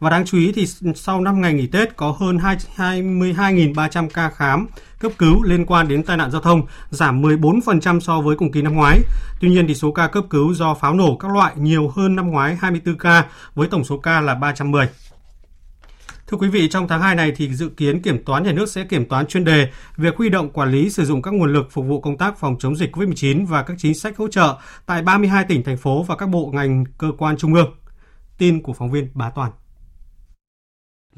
Và đáng chú ý thì sau 5 ngày nghỉ Tết có hơn 22.300 ca khám cấp cứu liên quan đến tai nạn giao thông, giảm 14% so với cùng kỳ năm ngoái. Tuy nhiên thì số ca cấp cứu do pháo nổ các loại nhiều hơn năm ngoái 24 ca với tổng số ca là 310. Thưa quý vị, trong tháng 2 này thì dự kiến kiểm toán nhà nước sẽ kiểm toán chuyên đề việc huy động quản lý sử dụng các nguồn lực phục vụ công tác phòng chống dịch COVID-19 và các chính sách hỗ trợ tại 32 tỉnh thành phố và các bộ ngành cơ quan trung ương. Tin của phóng viên Bá Toàn.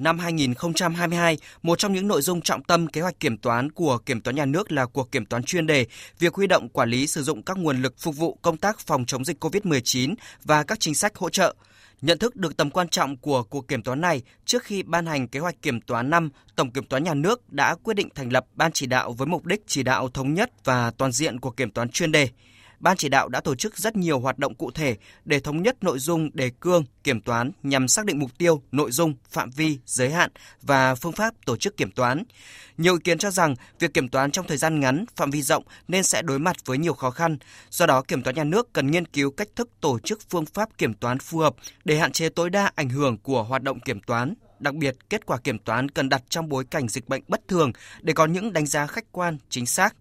Năm 2022, một trong những nội dung trọng tâm kế hoạch kiểm toán của Kiểm toán nhà nước là cuộc kiểm toán chuyên đề, việc huy động quản lý sử dụng các nguồn lực phục vụ công tác phòng chống dịch COVID-19 và các chính sách hỗ trợ. Nhận thức được tầm quan trọng của cuộc kiểm toán này, trước khi ban hành kế hoạch kiểm toán năm, Tổng Kiểm toán Nhà nước đã quyết định thành lập Ban chỉ đạo với mục đích chỉ đạo thống nhất và toàn diện của kiểm toán chuyên đề. Ban chỉ đạo đã tổ chức rất nhiều hoạt động cụ thể để thống nhất nội dung đề cương kiểm toán nhằm xác định mục tiêu, nội dung, phạm vi, giới hạn và phương pháp tổ chức kiểm toán. Nhiều ý kiến cho rằng việc kiểm toán trong thời gian ngắn, phạm vi rộng nên sẽ đối mặt với nhiều khó khăn. Do đó, kiểm toán nhà nước cần nghiên cứu cách thức tổ chức phương pháp kiểm toán phù hợp để hạn chế tối đa ảnh hưởng của hoạt động kiểm toán. Đặc biệt, kết quả kiểm toán cần đặt trong bối cảnh dịch bệnh bất thường để có những đánh giá khách quan, chính xác.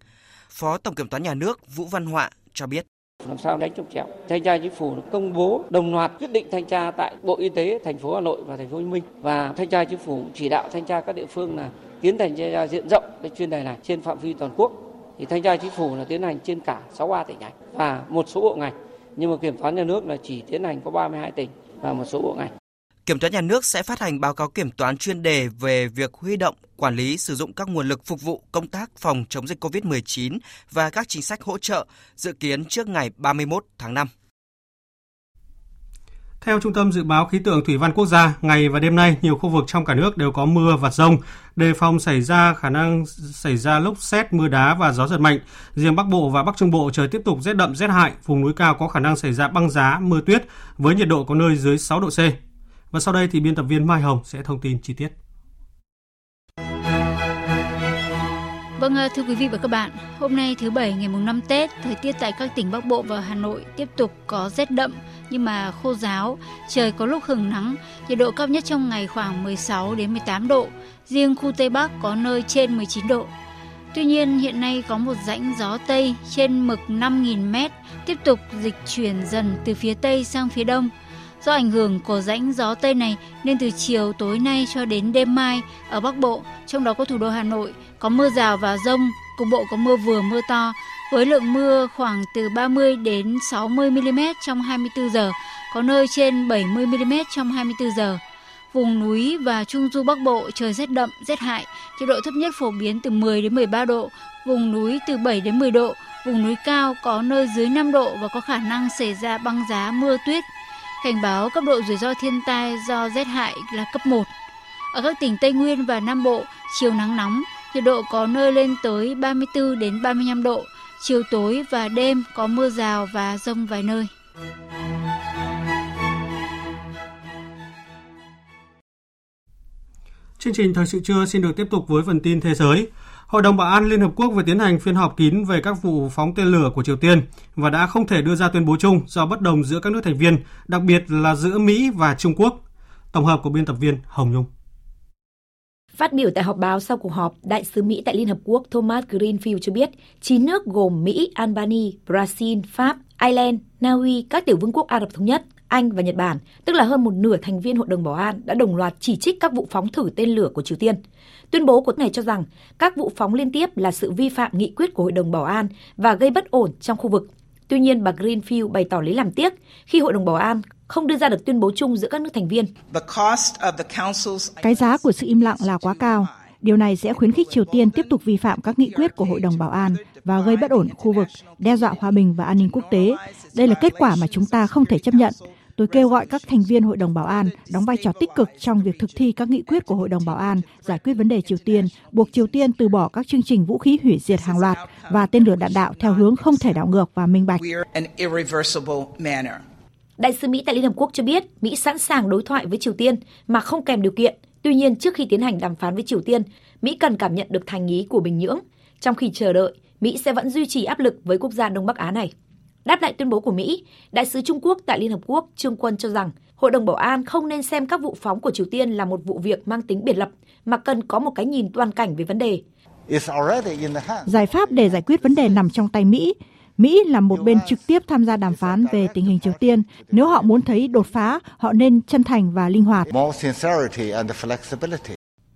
Phó Tổng Kiểm toán Nhà nước Vũ Văn Họa cho biết. Làm sao đánh trục chéo. thanh tra chính phủ công bố, đồng loạt quyết định thanh tra tại bộ y tế, thành phố hà nội và thành phố hồ chí minh. Và thanh tra chính phủ chỉ đạo thanh tra các địa phương là tiến hành thanh tra diện rộng cái chuyên đề này trên phạm vi toàn quốc. Thì thanh tra chính phủ là tiến hành trên cả 63 tỉnh thành và một số bộ ngành. Nhưng mà kiểm toán nhà nước là chỉ tiến hành có 32 tỉnh và một số bộ ngành. Kiểm toán nhà nước sẽ phát hành báo cáo kiểm toán chuyên đề về việc huy động, quản lý sử dụng các nguồn lực phục vụ công tác phòng chống dịch COVID-19 và các chính sách hỗ trợ dự kiến trước ngày 31 tháng 5. Theo Trung tâm Dự báo Khí tượng Thủy văn Quốc gia, ngày và đêm nay, nhiều khu vực trong cả nước đều có mưa và rông, đề phòng xảy ra khả năng xảy ra lốc xét, mưa đá và gió giật mạnh. Riêng Bắc Bộ và Bắc Trung Bộ trời tiếp tục rét đậm rét hại, vùng núi cao có khả năng xảy ra băng giá, mưa tuyết với nhiệt độ có nơi dưới 6 độ C. Và sau đây thì biên tập viên Mai Hồng sẽ thông tin chi tiết. Vâng, ờ, thưa quý vị và các bạn, hôm nay thứ Bảy ngày mùng 5 Tết, thời tiết tại các tỉnh Bắc Bộ và Hà Nội tiếp tục có rét đậm nhưng mà khô giáo, trời có lúc hừng nắng, nhiệt độ cao nhất trong ngày khoảng 16 đến 18 độ, riêng khu Tây Bắc có nơi trên 19 độ. Tuy nhiên, hiện nay có một rãnh gió Tây trên mực 5.000 m tiếp tục dịch chuyển dần từ phía Tây sang phía Đông – Do ảnh hưởng của rãnh gió Tây này nên từ chiều tối nay cho đến đêm mai ở Bắc Bộ, trong đó có thủ đô Hà Nội, có mưa rào và rông, cục bộ có mưa vừa mưa to, với lượng mưa khoảng từ 30 đến 60 mm trong 24 giờ, có nơi trên 70 mm trong 24 giờ. Vùng núi và trung du Bắc Bộ trời rét đậm, rét hại, nhiệt độ thấp nhất phổ biến từ 10 đến 13 độ, vùng núi từ 7 đến 10 độ, vùng núi cao có nơi dưới 5 độ và có khả năng xảy ra băng giá mưa tuyết Cảnh báo cấp độ rủi ro thiên tai do rét hại là cấp 1. Ở các tỉnh Tây Nguyên và Nam Bộ, chiều nắng nóng, nhiệt độ có nơi lên tới 34 đến 35 độ, chiều tối và đêm có mưa rào và rông vài nơi. Chương trình Thời sự trưa xin được tiếp tục với phần tin thế giới. Hội đồng Bảo an Liên Hợp Quốc vừa tiến hành phiên họp kín về các vụ phóng tên lửa của Triều Tiên và đã không thể đưa ra tuyên bố chung do bất đồng giữa các nước thành viên, đặc biệt là giữa Mỹ và Trung Quốc. Tổng hợp của biên tập viên Hồng Nhung. Phát biểu tại họp báo sau cuộc họp, Đại sứ Mỹ tại Liên Hợp Quốc Thomas Greenfield cho biết 9 nước gồm Mỹ, Albania, Brazil, Pháp, Ireland, Na Uy, các tiểu vương quốc Ả Rập Thống Nhất, Anh và Nhật Bản, tức là hơn một nửa thành viên Hội đồng Bảo an đã đồng loạt chỉ trích các vụ phóng thử tên lửa của Triều Tiên. Tuyên bố của này cho rằng các vụ phóng liên tiếp là sự vi phạm nghị quyết của Hội đồng Bảo an và gây bất ổn trong khu vực. Tuy nhiên, bà Greenfield bày tỏ lấy làm tiếc khi Hội đồng Bảo an không đưa ra được tuyên bố chung giữa các nước thành viên. Cái giá của sự im lặng là quá cao. Điều này sẽ khuyến khích Triều Tiên tiếp tục vi phạm các nghị quyết của Hội đồng Bảo an và gây bất ổn khu vực, đe dọa hòa bình và an ninh quốc tế. Đây là kết quả mà chúng ta không thể chấp nhận. Tôi kêu gọi các thành viên Hội đồng Bảo an đóng vai trò tích cực trong việc thực thi các nghị quyết của Hội đồng Bảo an, giải quyết vấn đề Triều Tiên, buộc Triều Tiên từ bỏ các chương trình vũ khí hủy diệt hàng loạt và tên lửa đạn đạo theo hướng không thể đảo ngược và minh bạch. Đại sứ Mỹ tại Liên Hợp Quốc cho biết Mỹ sẵn sàng đối thoại với Triều Tiên mà không kèm điều kiện. Tuy nhiên, trước khi tiến hành đàm phán với Triều Tiên, Mỹ cần cảm nhận được thành ý của Bình Nhưỡng. Trong khi chờ đợi, Mỹ sẽ vẫn duy trì áp lực với quốc gia Đông Bắc Á này. Đáp lại tuyên bố của Mỹ, Đại sứ Trung Quốc tại Liên Hợp Quốc Trương Quân cho rằng Hội đồng Bảo an không nên xem các vụ phóng của Triều Tiên là một vụ việc mang tính biệt lập, mà cần có một cái nhìn toàn cảnh về vấn đề. Giải pháp để giải quyết vấn đề nằm trong tay Mỹ. Mỹ là một bên trực tiếp tham gia đàm phán về tình hình Triều Tiên. Nếu họ muốn thấy đột phá, họ nên chân thành và linh hoạt.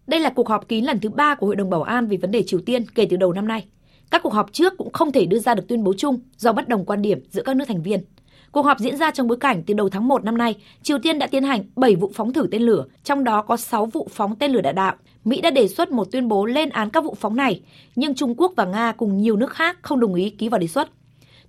Đây là cuộc họp kín lần thứ ba của Hội đồng Bảo an về vấn đề Triều Tiên kể từ đầu năm nay. Các cuộc họp trước cũng không thể đưa ra được tuyên bố chung do bất đồng quan điểm giữa các nước thành viên. Cuộc họp diễn ra trong bối cảnh từ đầu tháng 1 năm nay, Triều Tiên đã tiến hành 7 vụ phóng thử tên lửa, trong đó có 6 vụ phóng tên lửa đạn đạo. Mỹ đã đề xuất một tuyên bố lên án các vụ phóng này, nhưng Trung Quốc và Nga cùng nhiều nước khác không đồng ý ký vào đề xuất.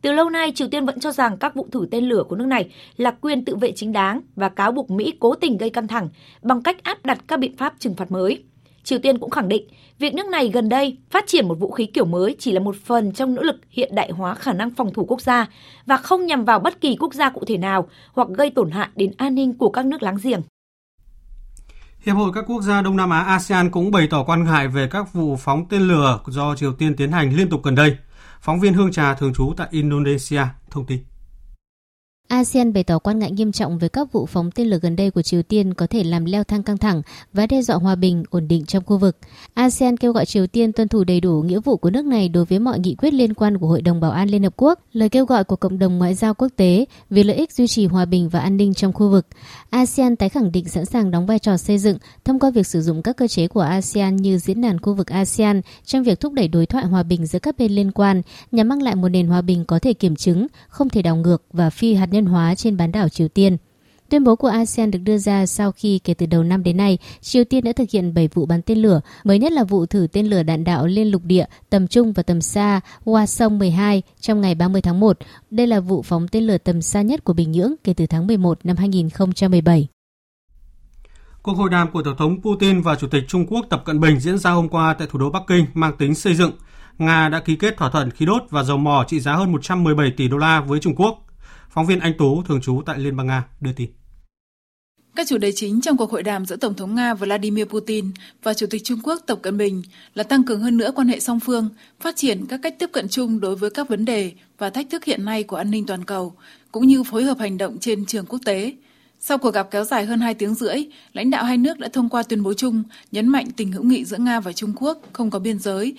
Từ lâu nay, Triều Tiên vẫn cho rằng các vụ thử tên lửa của nước này là quyền tự vệ chính đáng và cáo buộc Mỹ cố tình gây căng thẳng bằng cách áp đặt các biện pháp trừng phạt mới. Triều Tiên cũng khẳng định, việc nước này gần đây phát triển một vũ khí kiểu mới chỉ là một phần trong nỗ lực hiện đại hóa khả năng phòng thủ quốc gia và không nhằm vào bất kỳ quốc gia cụ thể nào hoặc gây tổn hại đến an ninh của các nước láng giềng. Hiệp hội các quốc gia Đông Nam Á ASEAN cũng bày tỏ quan ngại về các vụ phóng tên lửa do Triều Tiên tiến hành liên tục gần đây. Phóng viên Hương Trà thường trú tại Indonesia thông tin. ASEAN bày tỏ quan ngại nghiêm trọng về các vụ phóng tên lửa gần đây của Triều Tiên có thể làm leo thang căng thẳng và đe dọa hòa bình, ổn định trong khu vực. ASEAN kêu gọi Triều Tiên tuân thủ đầy đủ nghĩa vụ của nước này đối với mọi nghị quyết liên quan của Hội đồng Bảo an Liên Hợp Quốc, lời kêu gọi của cộng đồng ngoại giao quốc tế vì lợi ích duy trì hòa bình và an ninh trong khu vực. ASEAN tái khẳng định sẵn sàng đóng vai trò xây dựng thông qua việc sử dụng các cơ chế của ASEAN như diễn đàn khu vực ASEAN trong việc thúc đẩy đối thoại hòa bình giữa các bên liên quan nhằm mang lại một nền hòa bình có thể kiểm chứng, không thể đảo ngược và phi hạt nhân hóa trên bán đảo Triều Tiên. Tuyên bố của ASEAN được đưa ra sau khi kể từ đầu năm đến nay, Triều Tiên đã thực hiện 7 vụ bắn tên lửa, mới nhất là vụ thử tên lửa đạn đạo liên lục địa, tầm trung và tầm xa Hwasong 12 trong ngày 30 tháng 1. Đây là vụ phóng tên lửa tầm xa nhất của Bình Nhưỡng kể từ tháng 11 năm 2017. Cuộc hội đàm của Tổng thống Putin và Chủ tịch Trung Quốc Tập Cận Bình diễn ra hôm qua tại thủ đô Bắc Kinh mang tính xây dựng. Nga đã ký kết thỏa thuận khí đốt và dầu mỏ trị giá hơn 117 tỷ đô la với Trung Quốc. Phóng viên Anh Tú thường trú tại Liên bang Nga đưa tin. Các chủ đề chính trong cuộc hội đàm giữa Tổng thống Nga Vladimir Putin và Chủ tịch Trung Quốc Tập Cận Bình là tăng cường hơn nữa quan hệ song phương, phát triển các cách tiếp cận chung đối với các vấn đề và thách thức hiện nay của an ninh toàn cầu, cũng như phối hợp hành động trên trường quốc tế. Sau cuộc gặp kéo dài hơn 2 tiếng rưỡi, lãnh đạo hai nước đã thông qua tuyên bố chung nhấn mạnh tình hữu nghị giữa Nga và Trung Quốc không có biên giới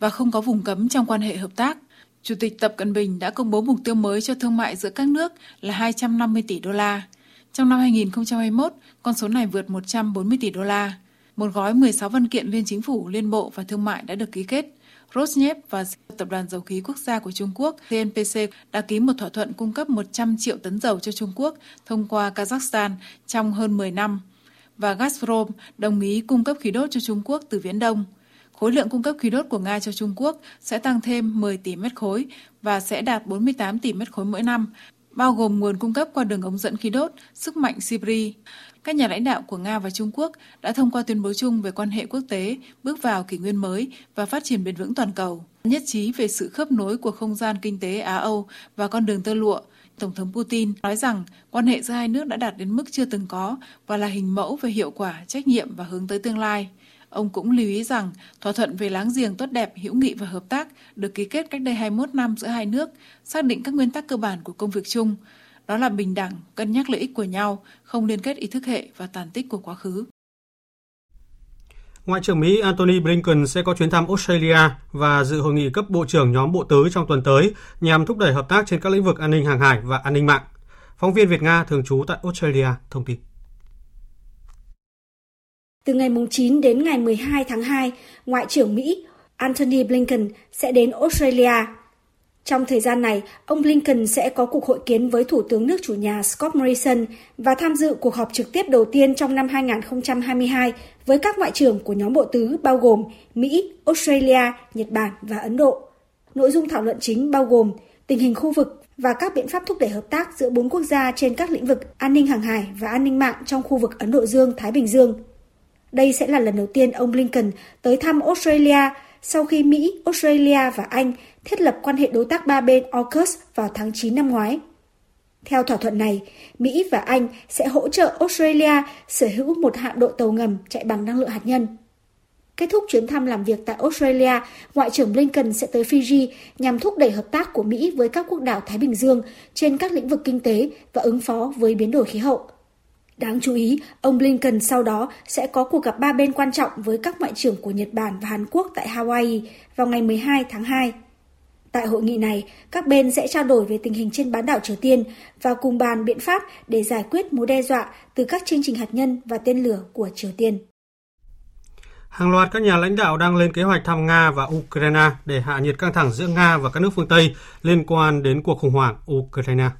và không có vùng cấm trong quan hệ hợp tác. Chủ tịch Tập Cận Bình đã công bố mục tiêu mới cho thương mại giữa các nước là 250 tỷ đô la. Trong năm 2021, con số này vượt 140 tỷ đô la. Một gói 16 văn kiện liên chính phủ, liên bộ và thương mại đã được ký kết. Rosneft và Tập đoàn Dầu khí Quốc gia của Trung Quốc CNPC đã ký một thỏa thuận cung cấp 100 triệu tấn dầu cho Trung Quốc thông qua Kazakhstan trong hơn 10 năm. Và Gazprom đồng ý cung cấp khí đốt cho Trung Quốc từ Viễn Đông. Khối lượng cung cấp khí đốt của Nga cho Trung Quốc sẽ tăng thêm 10 tỷ mét khối và sẽ đạt 48 tỷ mét khối mỗi năm, bao gồm nguồn cung cấp qua đường ống dẫn khí đốt, sức mạnh Sibri. Các nhà lãnh đạo của Nga và Trung Quốc đã thông qua tuyên bố chung về quan hệ quốc tế, bước vào kỷ nguyên mới và phát triển bền vững toàn cầu. Nhất trí về sự khớp nối của không gian kinh tế Á-Âu và con đường tơ lụa Tổng thống Putin nói rằng quan hệ giữa hai nước đã đạt đến mức chưa từng có và là hình mẫu về hiệu quả, trách nhiệm và hướng tới tương lai. Ông cũng lưu ý rằng thỏa thuận về láng giềng tốt đẹp, hữu nghị và hợp tác được ký kết cách đây 21 năm giữa hai nước, xác định các nguyên tắc cơ bản của công việc chung. Đó là bình đẳng, cân nhắc lợi ích của nhau, không liên kết ý thức hệ và tàn tích của quá khứ. Ngoại trưởng Mỹ Antony Blinken sẽ có chuyến thăm Australia và dự hội nghị cấp bộ trưởng nhóm bộ tứ trong tuần tới nhằm thúc đẩy hợp tác trên các lĩnh vực an ninh hàng hải và an ninh mạng. Phóng viên Việt Nga thường trú tại Australia thông tin. Từ ngày 9 đến ngày 12 tháng 2, Ngoại trưởng Mỹ Antony Blinken sẽ đến Australia. Trong thời gian này, ông Blinken sẽ có cuộc hội kiến với Thủ tướng nước chủ nhà Scott Morrison và tham dự cuộc họp trực tiếp đầu tiên trong năm 2022 với các ngoại trưởng của nhóm bộ tứ bao gồm Mỹ, Australia, Nhật Bản và Ấn Độ. Nội dung thảo luận chính bao gồm tình hình khu vực và các biện pháp thúc đẩy hợp tác giữa bốn quốc gia trên các lĩnh vực an ninh hàng hải và an ninh mạng trong khu vực Ấn Độ Dương-Thái Bình Dương. Đây sẽ là lần đầu tiên ông Blinken tới thăm Australia sau khi Mỹ, Australia và Anh thiết lập quan hệ đối tác ba bên AUKUS vào tháng 9 năm ngoái. Theo thỏa thuận này, Mỹ và Anh sẽ hỗ trợ Australia sở hữu một hạm đội tàu ngầm chạy bằng năng lượng hạt nhân. Kết thúc chuyến thăm làm việc tại Australia, Ngoại trưởng Blinken sẽ tới Fiji nhằm thúc đẩy hợp tác của Mỹ với các quốc đảo Thái Bình Dương trên các lĩnh vực kinh tế và ứng phó với biến đổi khí hậu. Đáng chú ý, ông Blinken sau đó sẽ có cuộc gặp ba bên quan trọng với các ngoại trưởng của Nhật Bản và Hàn Quốc tại Hawaii vào ngày 12 tháng 2. Tại hội nghị này, các bên sẽ trao đổi về tình hình trên bán đảo Triều Tiên và cùng bàn biện pháp để giải quyết mối đe dọa từ các chương trình hạt nhân và tên lửa của Triều Tiên. Hàng loạt các nhà lãnh đạo đang lên kế hoạch thăm Nga và Ukraine để hạ nhiệt căng thẳng giữa Nga và các nước phương Tây liên quan đến cuộc khủng hoảng Ukraine.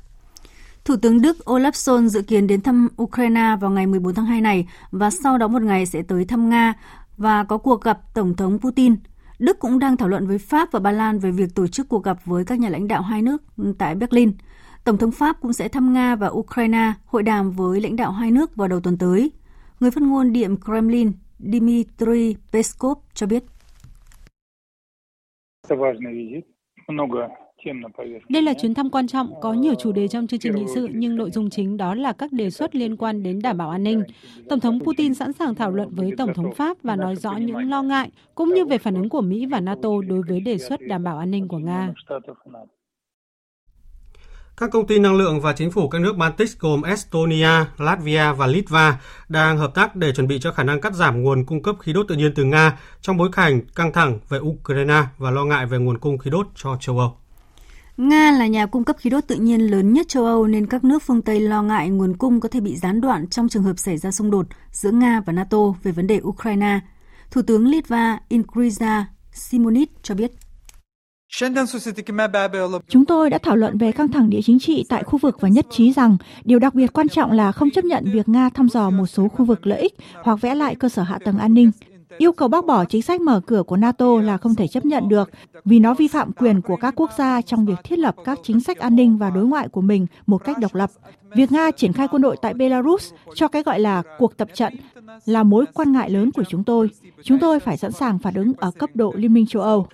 Thủ tướng Đức Olaf Scholz dự kiến đến thăm Ukraine vào ngày 14 tháng 2 này và sau đó một ngày sẽ tới thăm Nga và có cuộc gặp Tổng thống Putin. Đức cũng đang thảo luận với Pháp và Ba Lan về việc tổ chức cuộc gặp với các nhà lãnh đạo hai nước tại Berlin. Tổng thống Pháp cũng sẽ thăm Nga và Ukraine, hội đàm với lãnh đạo hai nước vào đầu tuần tới. Người phát ngôn Điện Kremlin Dmitry Peskov cho biết. Đây là chuyến thăm quan trọng, có nhiều chủ đề trong chương trình nghị sự, nhưng nội dung chính đó là các đề xuất liên quan đến đảm bảo an ninh. Tổng thống Putin sẵn sàng thảo luận với Tổng thống Pháp và nói rõ những lo ngại, cũng như về phản ứng của Mỹ và NATO đối với đề xuất đảm bảo an ninh của Nga. Các công ty năng lượng và chính phủ các nước Baltic gồm Estonia, Latvia và Litva đang hợp tác để chuẩn bị cho khả năng cắt giảm nguồn cung cấp khí đốt tự nhiên từ Nga trong bối cảnh căng thẳng về Ukraine và lo ngại về nguồn cung khí đốt cho châu Âu. Nga là nhà cung cấp khí đốt tự nhiên lớn nhất châu Âu nên các nước phương Tây lo ngại nguồn cung có thể bị gián đoạn trong trường hợp xảy ra xung đột giữa Nga và NATO về vấn đề Ukraine. Thủ tướng Litva Ingrida Simonit cho biết. Chúng tôi đã thảo luận về căng thẳng địa chính trị tại khu vực và nhất trí rằng điều đặc biệt quan trọng là không chấp nhận việc Nga thăm dò một số khu vực lợi ích hoặc vẽ lại cơ sở hạ tầng an ninh. Yêu cầu bác bỏ chính sách mở cửa của NATO là không thể chấp nhận được vì nó vi phạm quyền của các quốc gia trong việc thiết lập các chính sách an ninh và đối ngoại của mình một cách độc lập. Việc Nga triển khai quân đội tại Belarus cho cái gọi là cuộc tập trận là mối quan ngại lớn của chúng tôi. Chúng tôi phải sẵn sàng phản ứng ở cấp độ Liên minh châu Âu.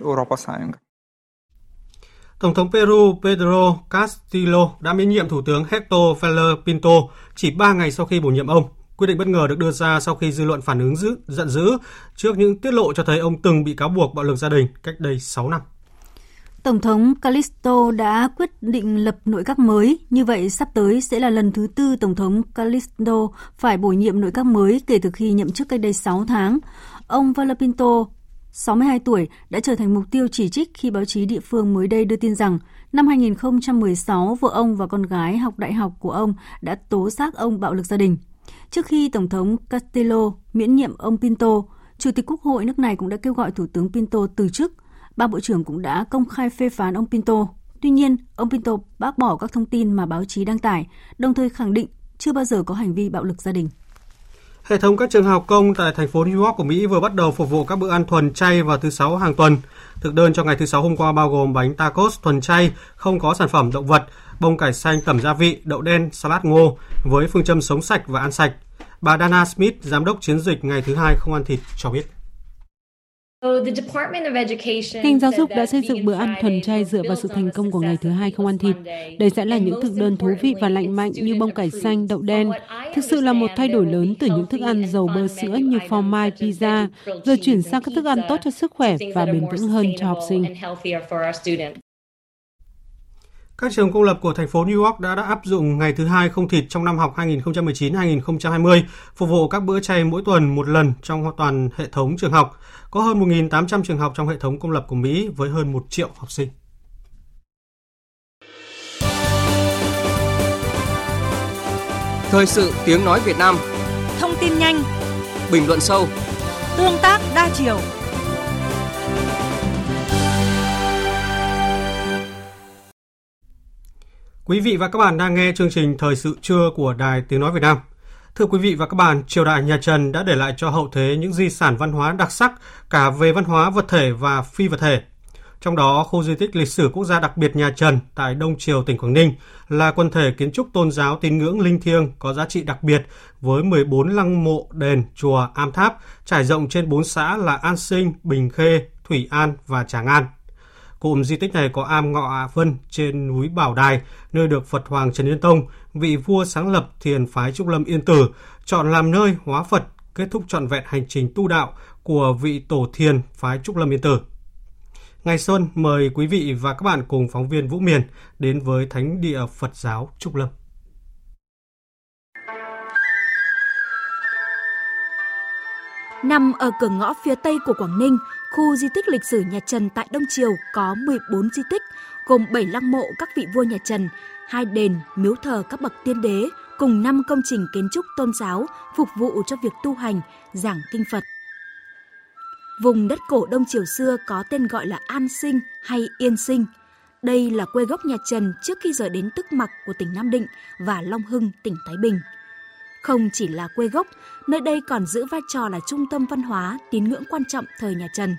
Tổng thống Peru Pedro Castillo đã miễn nhiệm Thủ tướng Hector Feller Pinto chỉ 3 ngày sau khi bổ nhiệm ông. Quyết định bất ngờ được đưa ra sau khi dư luận phản ứng dữ, giận dữ trước những tiết lộ cho thấy ông từng bị cáo buộc bạo lực gia đình cách đây 6 năm. Tổng thống Calisto đã quyết định lập nội các mới, như vậy sắp tới sẽ là lần thứ tư Tổng thống Calisto phải bổ nhiệm nội các mới kể từ khi nhậm chức cách đây 6 tháng. Ông Valapinto 62 tuổi, đã trở thành mục tiêu chỉ trích khi báo chí địa phương mới đây đưa tin rằng năm 2016, vợ ông và con gái học đại học của ông đã tố giác ông bạo lực gia đình. Trước khi Tổng thống Castillo miễn nhiệm ông Pinto, Chủ tịch Quốc hội nước này cũng đã kêu gọi Thủ tướng Pinto từ chức. Ba bộ trưởng cũng đã công khai phê phán ông Pinto. Tuy nhiên, ông Pinto bác bỏ các thông tin mà báo chí đăng tải, đồng thời khẳng định chưa bao giờ có hành vi bạo lực gia đình. Hệ thống các trường học công tại thành phố New York của Mỹ vừa bắt đầu phục vụ các bữa ăn thuần chay vào thứ Sáu hàng tuần. Thực đơn cho ngày thứ Sáu hôm qua bao gồm bánh tacos thuần chay, không có sản phẩm động vật, bông cải xanh tẩm gia vị, đậu đen, salad ngô với phương châm sống sạch và ăn sạch. Bà Dana Smith, giám đốc chiến dịch ngày thứ hai không ăn thịt cho biết. Ngành giáo dục đã xây dựng bữa ăn thuần chay dựa vào sự thành công của ngày thứ hai không ăn thịt. Đây sẽ là những thực đơn thú vị và lạnh mạnh như bông cải xanh, đậu đen. Thực sự là một thay đổi lớn từ những thức ăn giàu bơ sữa như phô mai, pizza, rồi chuyển sang các thức ăn tốt cho sức khỏe và bền vững hơn cho học sinh. Các trường công lập của thành phố New York đã, đã áp dụng ngày thứ hai không thịt trong năm học 2019-2020, phục vụ các bữa chay mỗi tuần một lần trong toàn hệ thống trường học. Có hơn 1.800 trường học trong hệ thống công lập của Mỹ với hơn 1 triệu học sinh. Thời sự tiếng nói Việt Nam Thông tin nhanh Bình luận sâu Tương tác đa chiều Quý vị và các bạn đang nghe chương trình Thời sự trưa của Đài Tiếng Nói Việt Nam. Thưa quý vị và các bạn, triều đại nhà Trần đã để lại cho hậu thế những di sản văn hóa đặc sắc cả về văn hóa vật thể và phi vật thể. Trong đó, khu di tích lịch sử quốc gia đặc biệt nhà Trần tại Đông Triều, tỉnh Quảng Ninh là quần thể kiến trúc tôn giáo tín ngưỡng linh thiêng có giá trị đặc biệt với 14 lăng mộ, đền, chùa, am tháp trải rộng trên 4 xã là An Sinh, Bình Khê, Thủy An và Tràng An. Cụm di tích này có am Ngọ Vân trên núi Bảo Đài, nơi được Phật Hoàng Trần Nhân Tông, vị vua sáng lập thiền phái Trúc Lâm Yên Tử, chọn làm nơi hóa Phật, kết thúc trọn vẹn hành trình tu đạo của vị tổ thiền phái Trúc Lâm Yên Tử. Ngày xuân mời quý vị và các bạn cùng phóng viên Vũ Miền đến với Thánh địa Phật giáo Trúc Lâm. Nằm ở cửa ngõ phía tây của Quảng Ninh, khu di tích lịch sử nhà Trần tại Đông Triều có 14 di tích, gồm 7 lăng mộ các vị vua nhà Trần, hai đền, miếu thờ các bậc tiên đế, cùng 5 công trình kiến trúc tôn giáo phục vụ cho việc tu hành, giảng kinh Phật. Vùng đất cổ Đông Triều xưa có tên gọi là An Sinh hay Yên Sinh. Đây là quê gốc nhà Trần trước khi rời đến Tức Mặc của tỉnh Nam Định và Long Hưng, tỉnh Thái Bình. Không chỉ là quê gốc, nơi đây còn giữ vai trò là trung tâm văn hóa, tín ngưỡng quan trọng thời nhà Trần.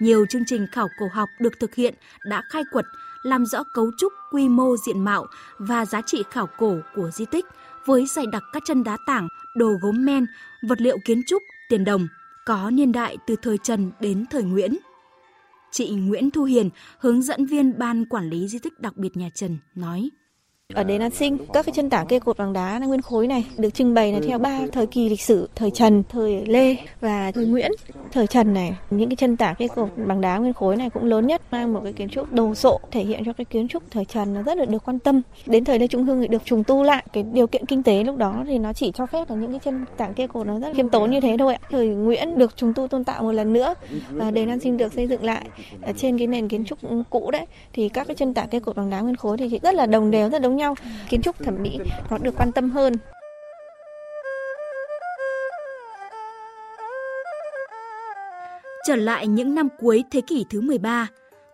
Nhiều chương trình khảo cổ học được thực hiện đã khai quật, làm rõ cấu trúc, quy mô diện mạo và giá trị khảo cổ của di tích với dày đặc các chân đá tảng, đồ gốm men, vật liệu kiến trúc, tiền đồng, có niên đại từ thời Trần đến thời Nguyễn. Chị Nguyễn Thu Hiền, hướng dẫn viên ban quản lý di tích đặc biệt nhà Trần, nói. Ở đền An Sinh, các cái chân tảng cây cột bằng đá nguyên khối này được trưng bày là theo ba thời kỳ lịch sử, thời Trần, thời Lê và thời Nguyễn. Thời Trần này, những cái chân tảng cây cột bằng đá nguyên khối này cũng lớn nhất, mang một cái kiến trúc đồ sộ thể hiện cho cái kiến trúc thời Trần nó rất là được quan tâm. Đến thời Lê Trung Hưng thì được trùng tu lại. Cái điều kiện kinh tế lúc đó thì nó chỉ cho phép là những cái chân tảng cây cột nó rất khiêm tốn như thế thôi. Thời Nguyễn được trùng tu tôn tạo một lần nữa, và đền An Sinh được xây dựng lại ở trên cái nền kiến trúc cũ đấy thì các cái chân tảng cây cột bằng đá nguyên khối thì rất là đồng đều, rất giống nhau kiến trúc thẩm mỹ nó được quan tâm hơn Trở lại những năm cuối thế kỷ thứ 13,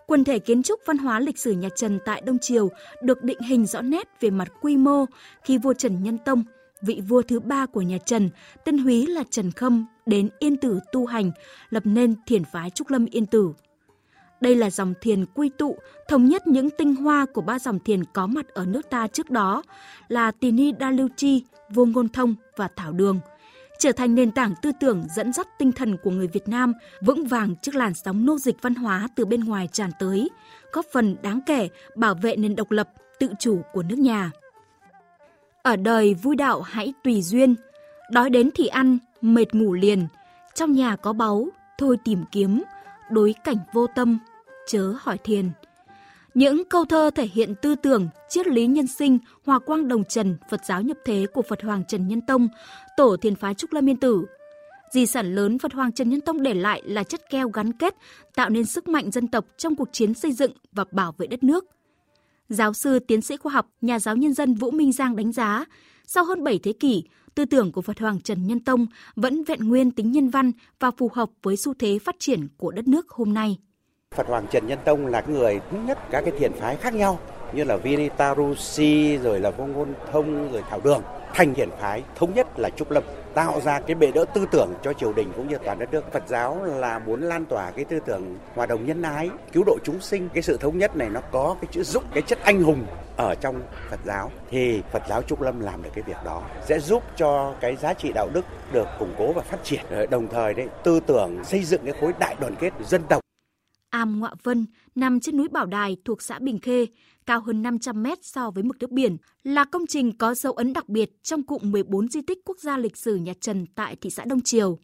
quần thể kiến trúc văn hóa lịch sử nhà Trần tại Đông Triều được định hình rõ nét về mặt quy mô khi vua Trần Nhân Tông, vị vua thứ ba của nhà Trần, tên húy là Trần Khâm, đến Yên Tử tu hành, lập nên thiền phái Trúc Lâm Yên Tử. Đây là dòng thiền quy tụ, thống nhất những tinh hoa của ba dòng thiền có mặt ở nước ta trước đó là Tỳ Ni Đa Lưu Chi, Vô Ngôn Thông và Thảo Đường, trở thành nền tảng tư tưởng dẫn dắt tinh thần của người Việt Nam vững vàng trước làn sóng nô dịch văn hóa từ bên ngoài tràn tới, góp phần đáng kể bảo vệ nền độc lập, tự chủ của nước nhà. Ở đời vui đạo hãy tùy duyên, đói đến thì ăn, mệt ngủ liền, trong nhà có báu, thôi tìm kiếm, đối cảnh vô tâm, chớ hỏi thiền. Những câu thơ thể hiện tư tưởng, triết lý nhân sinh, hòa quang đồng trần, Phật giáo nhập thế của Phật Hoàng Trần Nhân Tông, tổ thiền phái Trúc Lâm Yên Tử. Di sản lớn Phật Hoàng Trần Nhân Tông để lại là chất keo gắn kết, tạo nên sức mạnh dân tộc trong cuộc chiến xây dựng và bảo vệ đất nước. Giáo sư, tiến sĩ khoa học, nhà giáo nhân dân Vũ Minh Giang đánh giá, sau hơn 7 thế kỷ, tư tưởng của Phật Hoàng Trần Nhân Tông vẫn vẹn nguyên tính nhân văn và phù hợp với xu thế phát triển của đất nước hôm nay. Phật Hoàng Trần Nhân Tông là người thống nhất các cái thiền phái khác nhau như là Vinitarusi rồi là Vô Ngôn Thông rồi Thảo Đường thành thiền phái thống nhất là trúc lâm tạo ra cái bệ đỡ tư tưởng cho triều đình cũng như toàn đất nước. Phật giáo là muốn lan tỏa cái tư tưởng hòa đồng nhân ái, cứu độ chúng sinh. Cái sự thống nhất này nó có cái chữ giúp cái chất anh hùng ở trong Phật giáo thì Phật giáo Trúc Lâm làm được cái việc đó sẽ giúp cho cái giá trị đạo đức được củng cố và phát triển. Đồng thời đấy tư tưởng xây dựng cái khối đại đoàn kết dân tộc Am Ngọa Vân nằm trên núi Bảo Đài thuộc xã Bình Khê, cao hơn 500 mét so với mực nước biển, là công trình có dấu ấn đặc biệt trong cụm 14 di tích quốc gia lịch sử nhà Trần tại thị xã Đông Triều.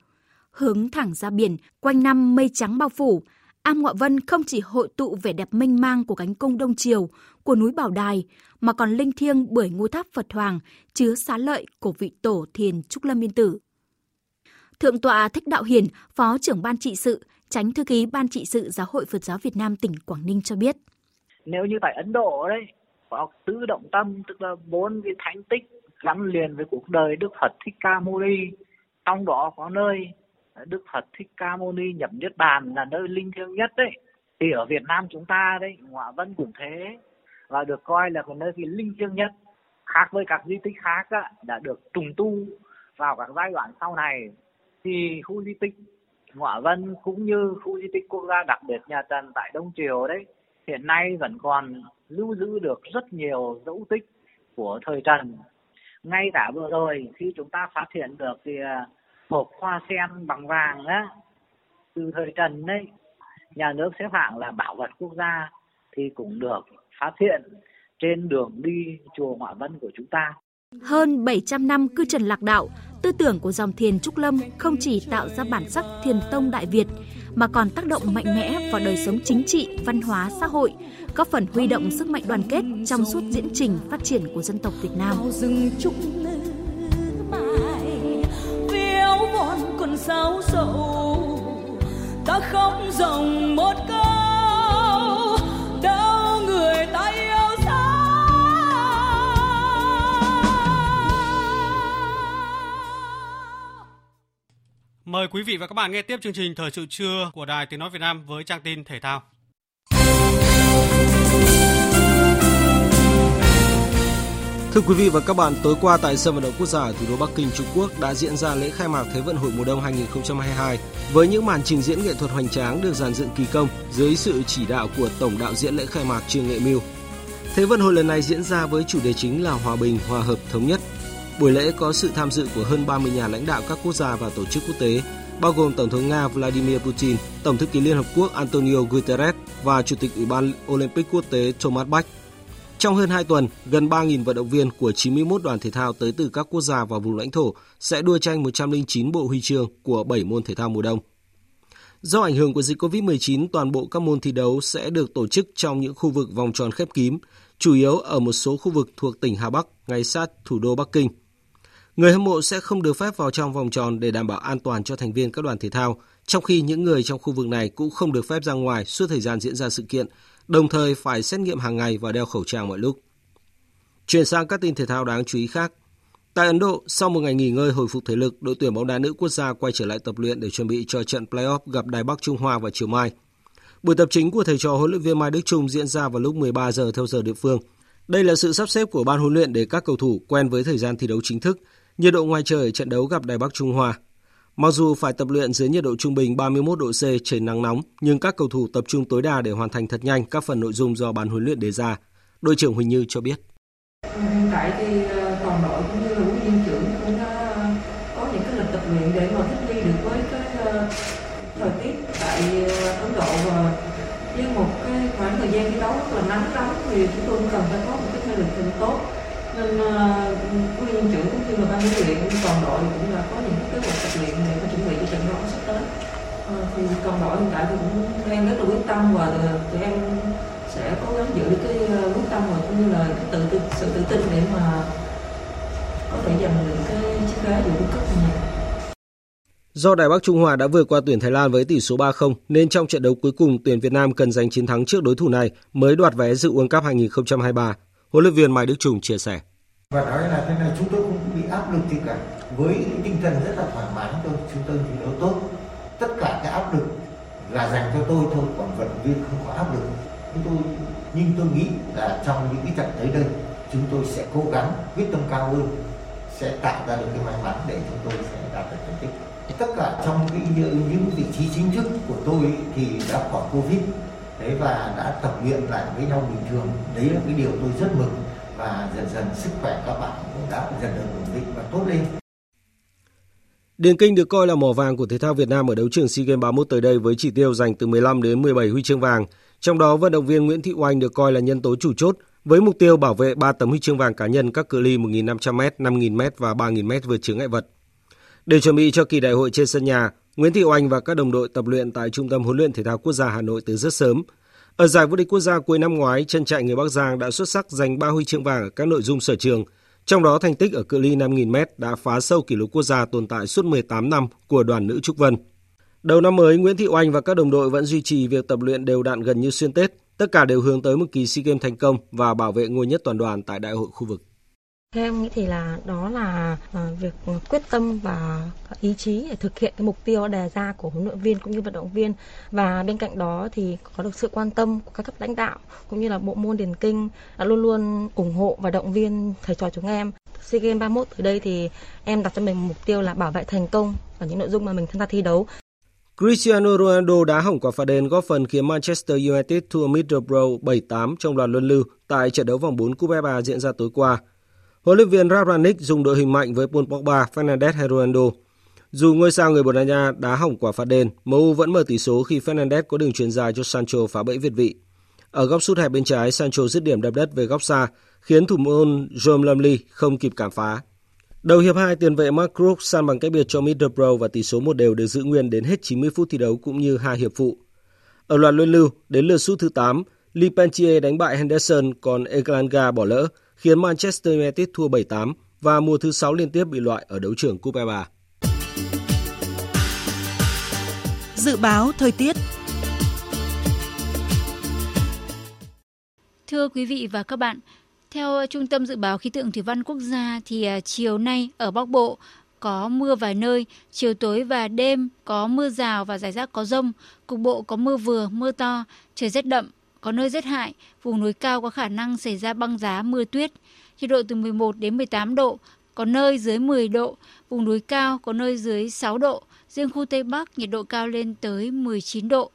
Hướng thẳng ra biển, quanh năm mây trắng bao phủ, Am Ngọa Vân không chỉ hội tụ vẻ đẹp mênh mang của cánh cung Đông Triều, của núi Bảo Đài, mà còn linh thiêng bởi ngôi tháp Phật Hoàng, chứa xá lợi của vị tổ thiền Trúc Lâm Yên Tử. Thượng tọa Thích Đạo Hiền, Phó trưởng ban trị sự, Tránh thư ký Ban trị sự Giáo hội Phật giáo Việt Nam tỉnh Quảng Ninh cho biết. Nếu như tại Ấn Độ đấy, có tứ động tâm, tức là bốn cái thánh tích gắn liền với cuộc đời Đức Phật Thích Ca Mâu Ni. Trong đó có nơi Đức Phật Thích Ca Mâu Ni nhập Niết Bàn là nơi linh thiêng nhất đấy. Thì ở Việt Nam chúng ta đấy, Ngọa Vân cũng thế và được coi là một nơi cái linh thiêng nhất khác với các di tích khác á, đã được trùng tu vào các giai đoạn sau này thì khu di tích Ngọa Vân cũng như khu di tích quốc gia đặc biệt nhà Trần tại Đông Triều đấy, hiện nay vẫn còn lưu giữ được rất nhiều dấu tích của thời Trần. Ngay cả vừa rồi, khi chúng ta phát hiện được thì hộp hoa sen bằng vàng á, từ thời Trần đấy, nhà nước xếp hạng là bảo vật quốc gia thì cũng được phát hiện trên đường đi chùa Ngọa Vân của chúng ta. Hơn 700 năm cư trần lạc đạo, tư tưởng của dòng thiền Trúc Lâm không chỉ tạo ra bản sắc thiền tông Đại Việt, mà còn tác động mạnh mẽ vào đời sống chính trị, văn hóa, xã hội, góp phần huy động sức mạnh đoàn kết trong suốt diễn trình phát triển của dân tộc Việt Nam. ta không dòng một câu Mời quý vị và các bạn nghe tiếp chương trình Thời sự trưa của Đài Tiếng Nói Việt Nam với trang tin thể thao. Thưa quý vị và các bạn, tối qua tại sân vận động quốc gia ở thủ đô Bắc Kinh, Trung Quốc đã diễn ra lễ khai mạc Thế vận hội mùa đông 2022 với những màn trình diễn nghệ thuật hoành tráng được dàn dựng kỳ công dưới sự chỉ đạo của tổng đạo diễn lễ khai mạc Trương Nghệ Mưu. Thế vận hội lần này diễn ra với chủ đề chính là hòa bình, hòa hợp, thống nhất. Buổi lễ có sự tham dự của hơn 30 nhà lãnh đạo các quốc gia và tổ chức quốc tế, bao gồm Tổng thống Nga Vladimir Putin, Tổng thư ký Liên Hợp Quốc Antonio Guterres và Chủ tịch Ủy ban Olympic Quốc tế Thomas Bach. Trong hơn 2 tuần, gần 3.000 vận động viên của 91 đoàn thể thao tới từ các quốc gia và vùng lãnh thổ sẽ đua tranh 109 bộ huy chương của 7 môn thể thao mùa đông. Do ảnh hưởng của dịch COVID-19, toàn bộ các môn thi đấu sẽ được tổ chức trong những khu vực vòng tròn khép kín, chủ yếu ở một số khu vực thuộc tỉnh Hà Bắc, ngay sát thủ đô Bắc Kinh. Người hâm mộ sẽ không được phép vào trong vòng tròn để đảm bảo an toàn cho thành viên các đoàn thể thao, trong khi những người trong khu vực này cũng không được phép ra ngoài suốt thời gian diễn ra sự kiện, đồng thời phải xét nghiệm hàng ngày và đeo khẩu trang mọi lúc. Chuyển sang các tin thể thao đáng chú ý khác. Tại Ấn Độ, sau một ngày nghỉ ngơi hồi phục thể lực, đội tuyển bóng đá nữ quốc gia quay trở lại tập luyện để chuẩn bị cho trận playoff gặp Đài Bắc Trung Hoa vào chiều mai. Buổi tập chính của thầy trò huấn luyện viên Mai Đức Trung diễn ra vào lúc 13 giờ theo giờ địa phương. Đây là sự sắp xếp của ban huấn luyện để các cầu thủ quen với thời gian thi đấu chính thức, nhiệt độ ngoài trời trận đấu gặp Đài Bắc Trung Hoa. Mặc dù phải tập luyện dưới nhiệt độ trung bình 31 độ C trời nắng nóng, nhưng các cầu thủ tập trung tối đa để hoàn thành thật nhanh các phần nội dung do ban huấn luyện đề ra. Đội trưởng Huỳnh Như cho biết. Hiện tại thì ờ, toàn đội cũng như là huấn viên trưởng cũng đã có những cái lịch tập luyện để mà thích nghi được với cái ờ, thời tiết tại ờ, Ấn Độ và với một cái khoảng thời gian thi đấu rất là nắng nóng thì chúng tôi cũng cần phải có một cái thể lực thật tốt nên huấn luyện trưởng cũng như là ban huấn luyện toàn đội cũng là có những cái kế hoạch tập luyện để mà chuẩn bị cho trận đấu sắp tới à, thì toàn đội hiện tại thì cũng đang rất là quyết tâm và ờ, tụi em sẽ cố gắng giữ được cái ờ, quyết tâm và cũng như là cái tự, tự sự tự tin để mà có thể giành được cái chiếc ghế dự World Cup này. Do Đài Bắc Trung Hoa đã vượt qua tuyển Thái Lan với tỷ số 3-0 nên trong trận đấu cuối cùng tuyển Việt Nam cần giành chiến thắng trước đối thủ này mới đoạt vé dự World Cup 2023. Huấn luyện viên Mai Đức Trung chia sẻ. Và nói là thế này chúng tôi cũng bị áp lực gì cả. Với cái tinh thần rất là thoải mái tôi chúng tôi thi đấu tốt. Tất cả cái áp lực là dành cho tôi thôi, còn vận động viên không có áp lực. Chúng tôi nhưng tôi nghĩ là trong những cái trận tới đây chúng tôi sẽ cố gắng quyết tâm cao hơn sẽ tạo ra được cái may mắn để chúng tôi sẽ đạt được thành tích tất cả trong cái những vị trí chính thức của tôi thì đã khỏi covid thế và đã tập luyện lại với nhau bình thường đấy là cái điều tôi rất mừng và dần dần sức khỏe các bạn cũng đã dần dần ổn định và tốt lên Điền Kinh được coi là mỏ vàng của thể thao Việt Nam ở đấu trường SEA Games 31 tới đây với chỉ tiêu giành từ 15 đến 17 huy chương vàng. Trong đó, vận động viên Nguyễn Thị Oanh được coi là nhân tố chủ chốt với mục tiêu bảo vệ 3 tấm huy chương vàng cá nhân các cự ly 1.500m, 5.000m và 3.000m vượt chướng ngại vật. Để chuẩn bị cho kỳ đại hội trên sân nhà, Nguyễn Thị Oanh và các đồng đội tập luyện tại Trung tâm huấn luyện thể thao quốc gia Hà Nội từ rất sớm. Ở giải vô địch quốc gia cuối năm ngoái, chân chạy người Bắc Giang đã xuất sắc giành 3 huy chương vàng ở các nội dung sở trường. Trong đó thành tích ở cự ly 5.000m đã phá sâu kỷ lục quốc gia tồn tại suốt 18 năm của đoàn nữ Trúc Vân. Đầu năm mới, Nguyễn Thị Oanh và các đồng đội vẫn duy trì việc tập luyện đều đặn gần như xuyên Tết. Tất cả đều hướng tới một kỳ SEA Games thành công và bảo vệ ngôi nhất toàn đoàn tại đại hội khu vực. Theo em nghĩ thì là đó là ờ, việc quyết tâm và ý chí để thực hiện cái mục tiêu đề ra của huấn luyện viên cũng như vận động viên và bên cạnh đó thì có được sự quan tâm của các cấp lãnh đạo cũng như là bộ môn điền kinh đã luôn luôn ủng hộ và động viên thầy trò chúng em. SEA Games 31 tới đây thì em đặt cho mình một mục tiêu là bảo vệ thành công ở những nội dung mà mình tham gia thi đấu. Cristiano Ronaldo đá hỏng quả phạt đền góp phần khiến Manchester United thua Middlesbrough 7-8 trong loạt luân lưu tại trận đấu vòng 4 Cúp FA diễn ra tối qua. Huấn luyện viên Rangnick dùng đội hình mạnh với Paul Pogba, Fernandes hay Ronaldo. Dù ngôi sao người Bồ Đào Nha đá hỏng quả phạt đền, MU vẫn mở tỷ số khi Fernandes có đường truyền dài cho Sancho phá bẫy việt vị. Ở góc sút hẹp bên trái, Sancho dứt điểm đập đất về góc xa, khiến thủ môn Jerome Lumley không kịp cản phá. Đầu hiệp 2, tiền vệ Mark Crook san bằng cách biệt cho Middlesbrough và tỷ số một đều được giữ nguyên đến hết 90 phút thi đấu cũng như hai hiệp phụ. Ở loạt luân lưu, đến lượt sút thứ 8, Lee Pentier đánh bại Henderson còn Eglanga bỏ lỡ khiến Manchester United thua 7-8 và mùa thứ 6 liên tiếp bị loại ở đấu trường Cúp FA. Dự báo thời tiết Thưa quý vị và các bạn, theo Trung tâm Dự báo Khí tượng Thủy văn Quốc gia thì à, chiều nay ở Bắc Bộ có mưa vài nơi, chiều tối và đêm có mưa rào và rải rác có rông, cục bộ có mưa vừa, mưa to, trời rét đậm, có nơi rét hại, vùng núi cao có khả năng xảy ra băng giá mưa tuyết, nhiệt độ từ 11 đến 18 độ, có nơi dưới 10 độ, vùng núi cao có nơi dưới 6 độ, riêng khu Tây Bắc nhiệt độ cao lên tới 19 độ.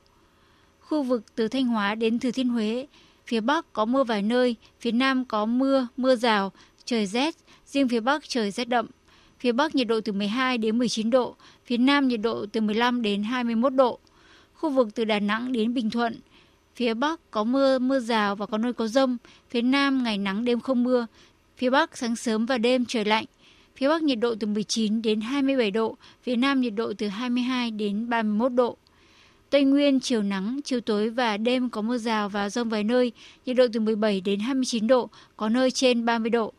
Khu vực từ Thanh Hóa đến Thừa Thiên Huế, phía Bắc có mưa vài nơi, phía Nam có mưa, mưa rào, trời rét, riêng phía Bắc trời rét đậm. Phía Bắc nhiệt độ từ 12 đến 19 độ, phía Nam nhiệt độ từ 15 đến 21 độ. Khu vực từ Đà Nẵng đến Bình Thuận, Phía Bắc có mưa, mưa rào và có nơi có rông. Phía Nam ngày nắng đêm không mưa. Phía Bắc sáng sớm và đêm trời lạnh. Phía Bắc nhiệt độ từ 19 đến 27 độ. Phía Nam nhiệt độ từ 22 đến 31 độ. Tây Nguyên chiều nắng, chiều tối và đêm có mưa rào và rông vài nơi, nhiệt độ từ 17 đến 29 độ, có nơi trên 30 độ.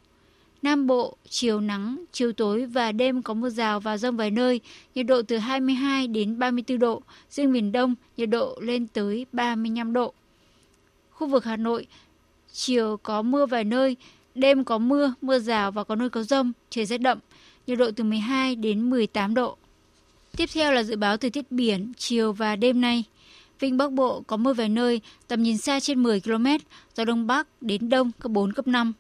Nam Bộ, chiều nắng, chiều tối và đêm có mưa rào và rông vài nơi, nhiệt độ từ 22 đến 34 độ, riêng miền Đông nhiệt độ lên tới 35 độ. Khu vực Hà Nội, chiều có mưa vài nơi, đêm có mưa, mưa rào và có nơi có rông, trời rét đậm, nhiệt độ từ 12 đến 18 độ. Tiếp theo là dự báo thời tiết biển chiều và đêm nay. Vịnh Bắc Bộ có mưa vài nơi, tầm nhìn xa trên 10 km, gió Đông Bắc đến Đông cấp 4, cấp 5.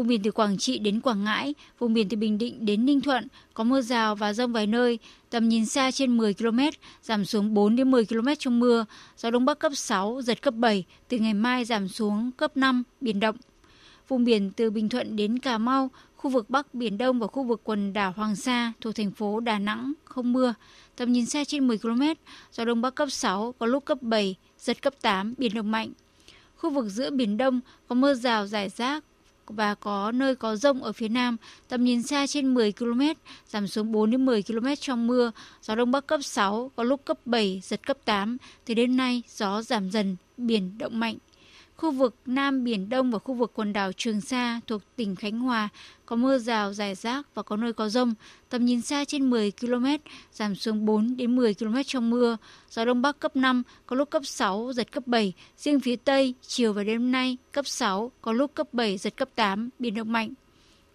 Vùng biển từ Quảng Trị đến Quảng Ngãi, vùng biển từ Bình Định đến Ninh Thuận có mưa rào và rông vài nơi, tầm nhìn xa trên 10 km, giảm xuống 4 đến 10 km trong mưa, gió đông bắc cấp 6, giật cấp 7, từ ngày mai giảm xuống cấp 5, biển động. Vùng biển từ Bình Thuận đến Cà Mau, khu vực Bắc Biển Đông và khu vực quần đảo Hoàng Sa thuộc thành phố Đà Nẵng không mưa, tầm nhìn xa trên 10 km, gió đông bắc cấp 6, có lúc cấp 7, giật cấp 8, biển động mạnh. Khu vực giữa Biển Đông có mưa rào rải rác, và có nơi có rông ở phía Nam, tầm nhìn xa trên 10 km, giảm xuống 4 đến 10 km trong mưa, gió đông bắc cấp 6, có lúc cấp 7, giật cấp 8. Từ đêm nay, gió giảm dần, biển động mạnh. Khu vực Nam Biển Đông và khu vực quần đảo Trường Sa thuộc tỉnh Khánh Hòa có mưa rào rải rác và có nơi có rông, tầm nhìn xa trên 10 km, giảm xuống 4 đến 10 km trong mưa, gió đông bắc cấp 5, có lúc cấp 6, giật cấp 7, riêng phía Tây, chiều và đêm nay cấp 6, có lúc cấp 7, giật cấp 8, biển động mạnh.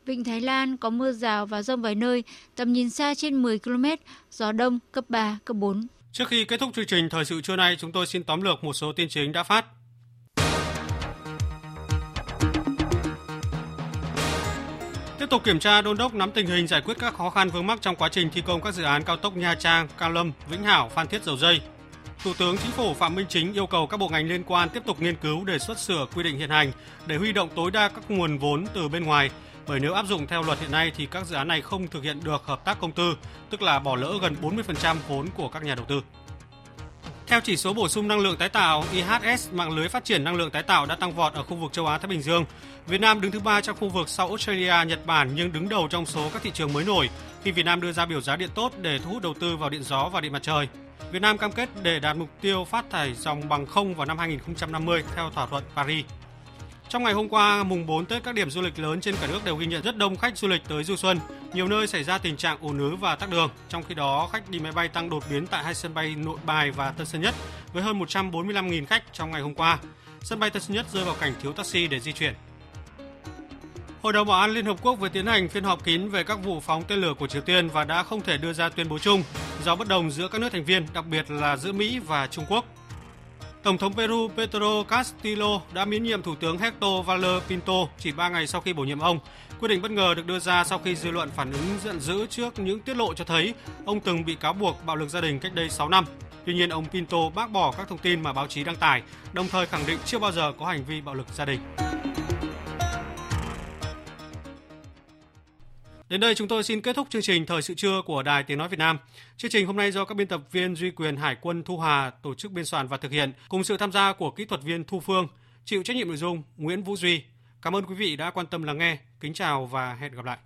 Vịnh Thái Lan có mưa rào và rông vài nơi, tầm nhìn xa trên 10 km, gió đông cấp 3, cấp 4. Trước khi kết thúc chương trình thời sự trưa nay, chúng tôi xin tóm lược một số tin chính đã phát. Tục kiểm tra đôn đốc nắm tình hình giải quyết các khó khăn vướng mắc trong quá trình thi công các dự án cao tốc Nha Trang, Cam Lâm, Vĩnh Hảo, Phan Thiết Dầu Dây. Thủ tướng Chính phủ Phạm Minh Chính yêu cầu các bộ ngành liên quan tiếp tục nghiên cứu đề xuất sửa quy định hiện hành để huy động tối đa các nguồn vốn từ bên ngoài, bởi nếu áp dụng theo luật hiện nay thì các dự án này không thực hiện được hợp tác công tư, tức là bỏ lỡ gần 40% vốn của các nhà đầu tư. Theo chỉ số bổ sung năng lượng tái tạo IHS, mạng lưới phát triển năng lượng tái tạo đã tăng vọt ở khu vực châu Á Thái Bình Dương. Việt Nam đứng thứ ba trong khu vực sau Australia, Nhật Bản nhưng đứng đầu trong số các thị trường mới nổi khi Việt Nam đưa ra biểu giá điện tốt để thu hút đầu tư vào điện gió và điện mặt trời. Việt Nam cam kết để đạt mục tiêu phát thải dòng bằng không vào năm 2050 theo thỏa thuận Paris. Trong ngày hôm qua, mùng 4 Tết, các điểm du lịch lớn trên cả nước đều ghi nhận rất đông khách du lịch tới du xuân. Nhiều nơi xảy ra tình trạng ùn ứ và tắc đường. Trong khi đó, khách đi máy bay tăng đột biến tại hai sân bay Nội Bài và Tân Sơn Nhất với hơn 145.000 khách trong ngày hôm qua. Sân bay Tân Sơn Nhất rơi vào cảnh thiếu taxi để di chuyển. Hội đồng Bảo an Liên Hợp Quốc vừa tiến hành phiên họp kín về các vụ phóng tên lửa của Triều Tiên và đã không thể đưa ra tuyên bố chung do bất đồng giữa các nước thành viên, đặc biệt là giữa Mỹ và Trung Quốc. Tổng thống Peru Pedro Castillo đã miễn nhiệm Thủ tướng Hector Valer Pinto chỉ 3 ngày sau khi bổ nhiệm ông. Quyết định bất ngờ được đưa ra sau khi dư luận phản ứng giận dữ trước những tiết lộ cho thấy ông từng bị cáo buộc bạo lực gia đình cách đây 6 năm. Tuy nhiên, ông Pinto bác bỏ các thông tin mà báo chí đăng tải, đồng thời khẳng định chưa bao giờ có hành vi bạo lực gia đình. Đến đây chúng tôi xin kết thúc chương trình Thời sự trưa của Đài Tiếng Nói Việt Nam. Chương trình hôm nay do các biên tập viên Duy Quyền Hải quân Thu Hà tổ chức biên soạn và thực hiện cùng sự tham gia của kỹ thuật viên Thu Phương, chịu trách nhiệm nội dung Nguyễn Vũ Duy. Cảm ơn quý vị đã quan tâm lắng nghe. Kính chào và hẹn gặp lại.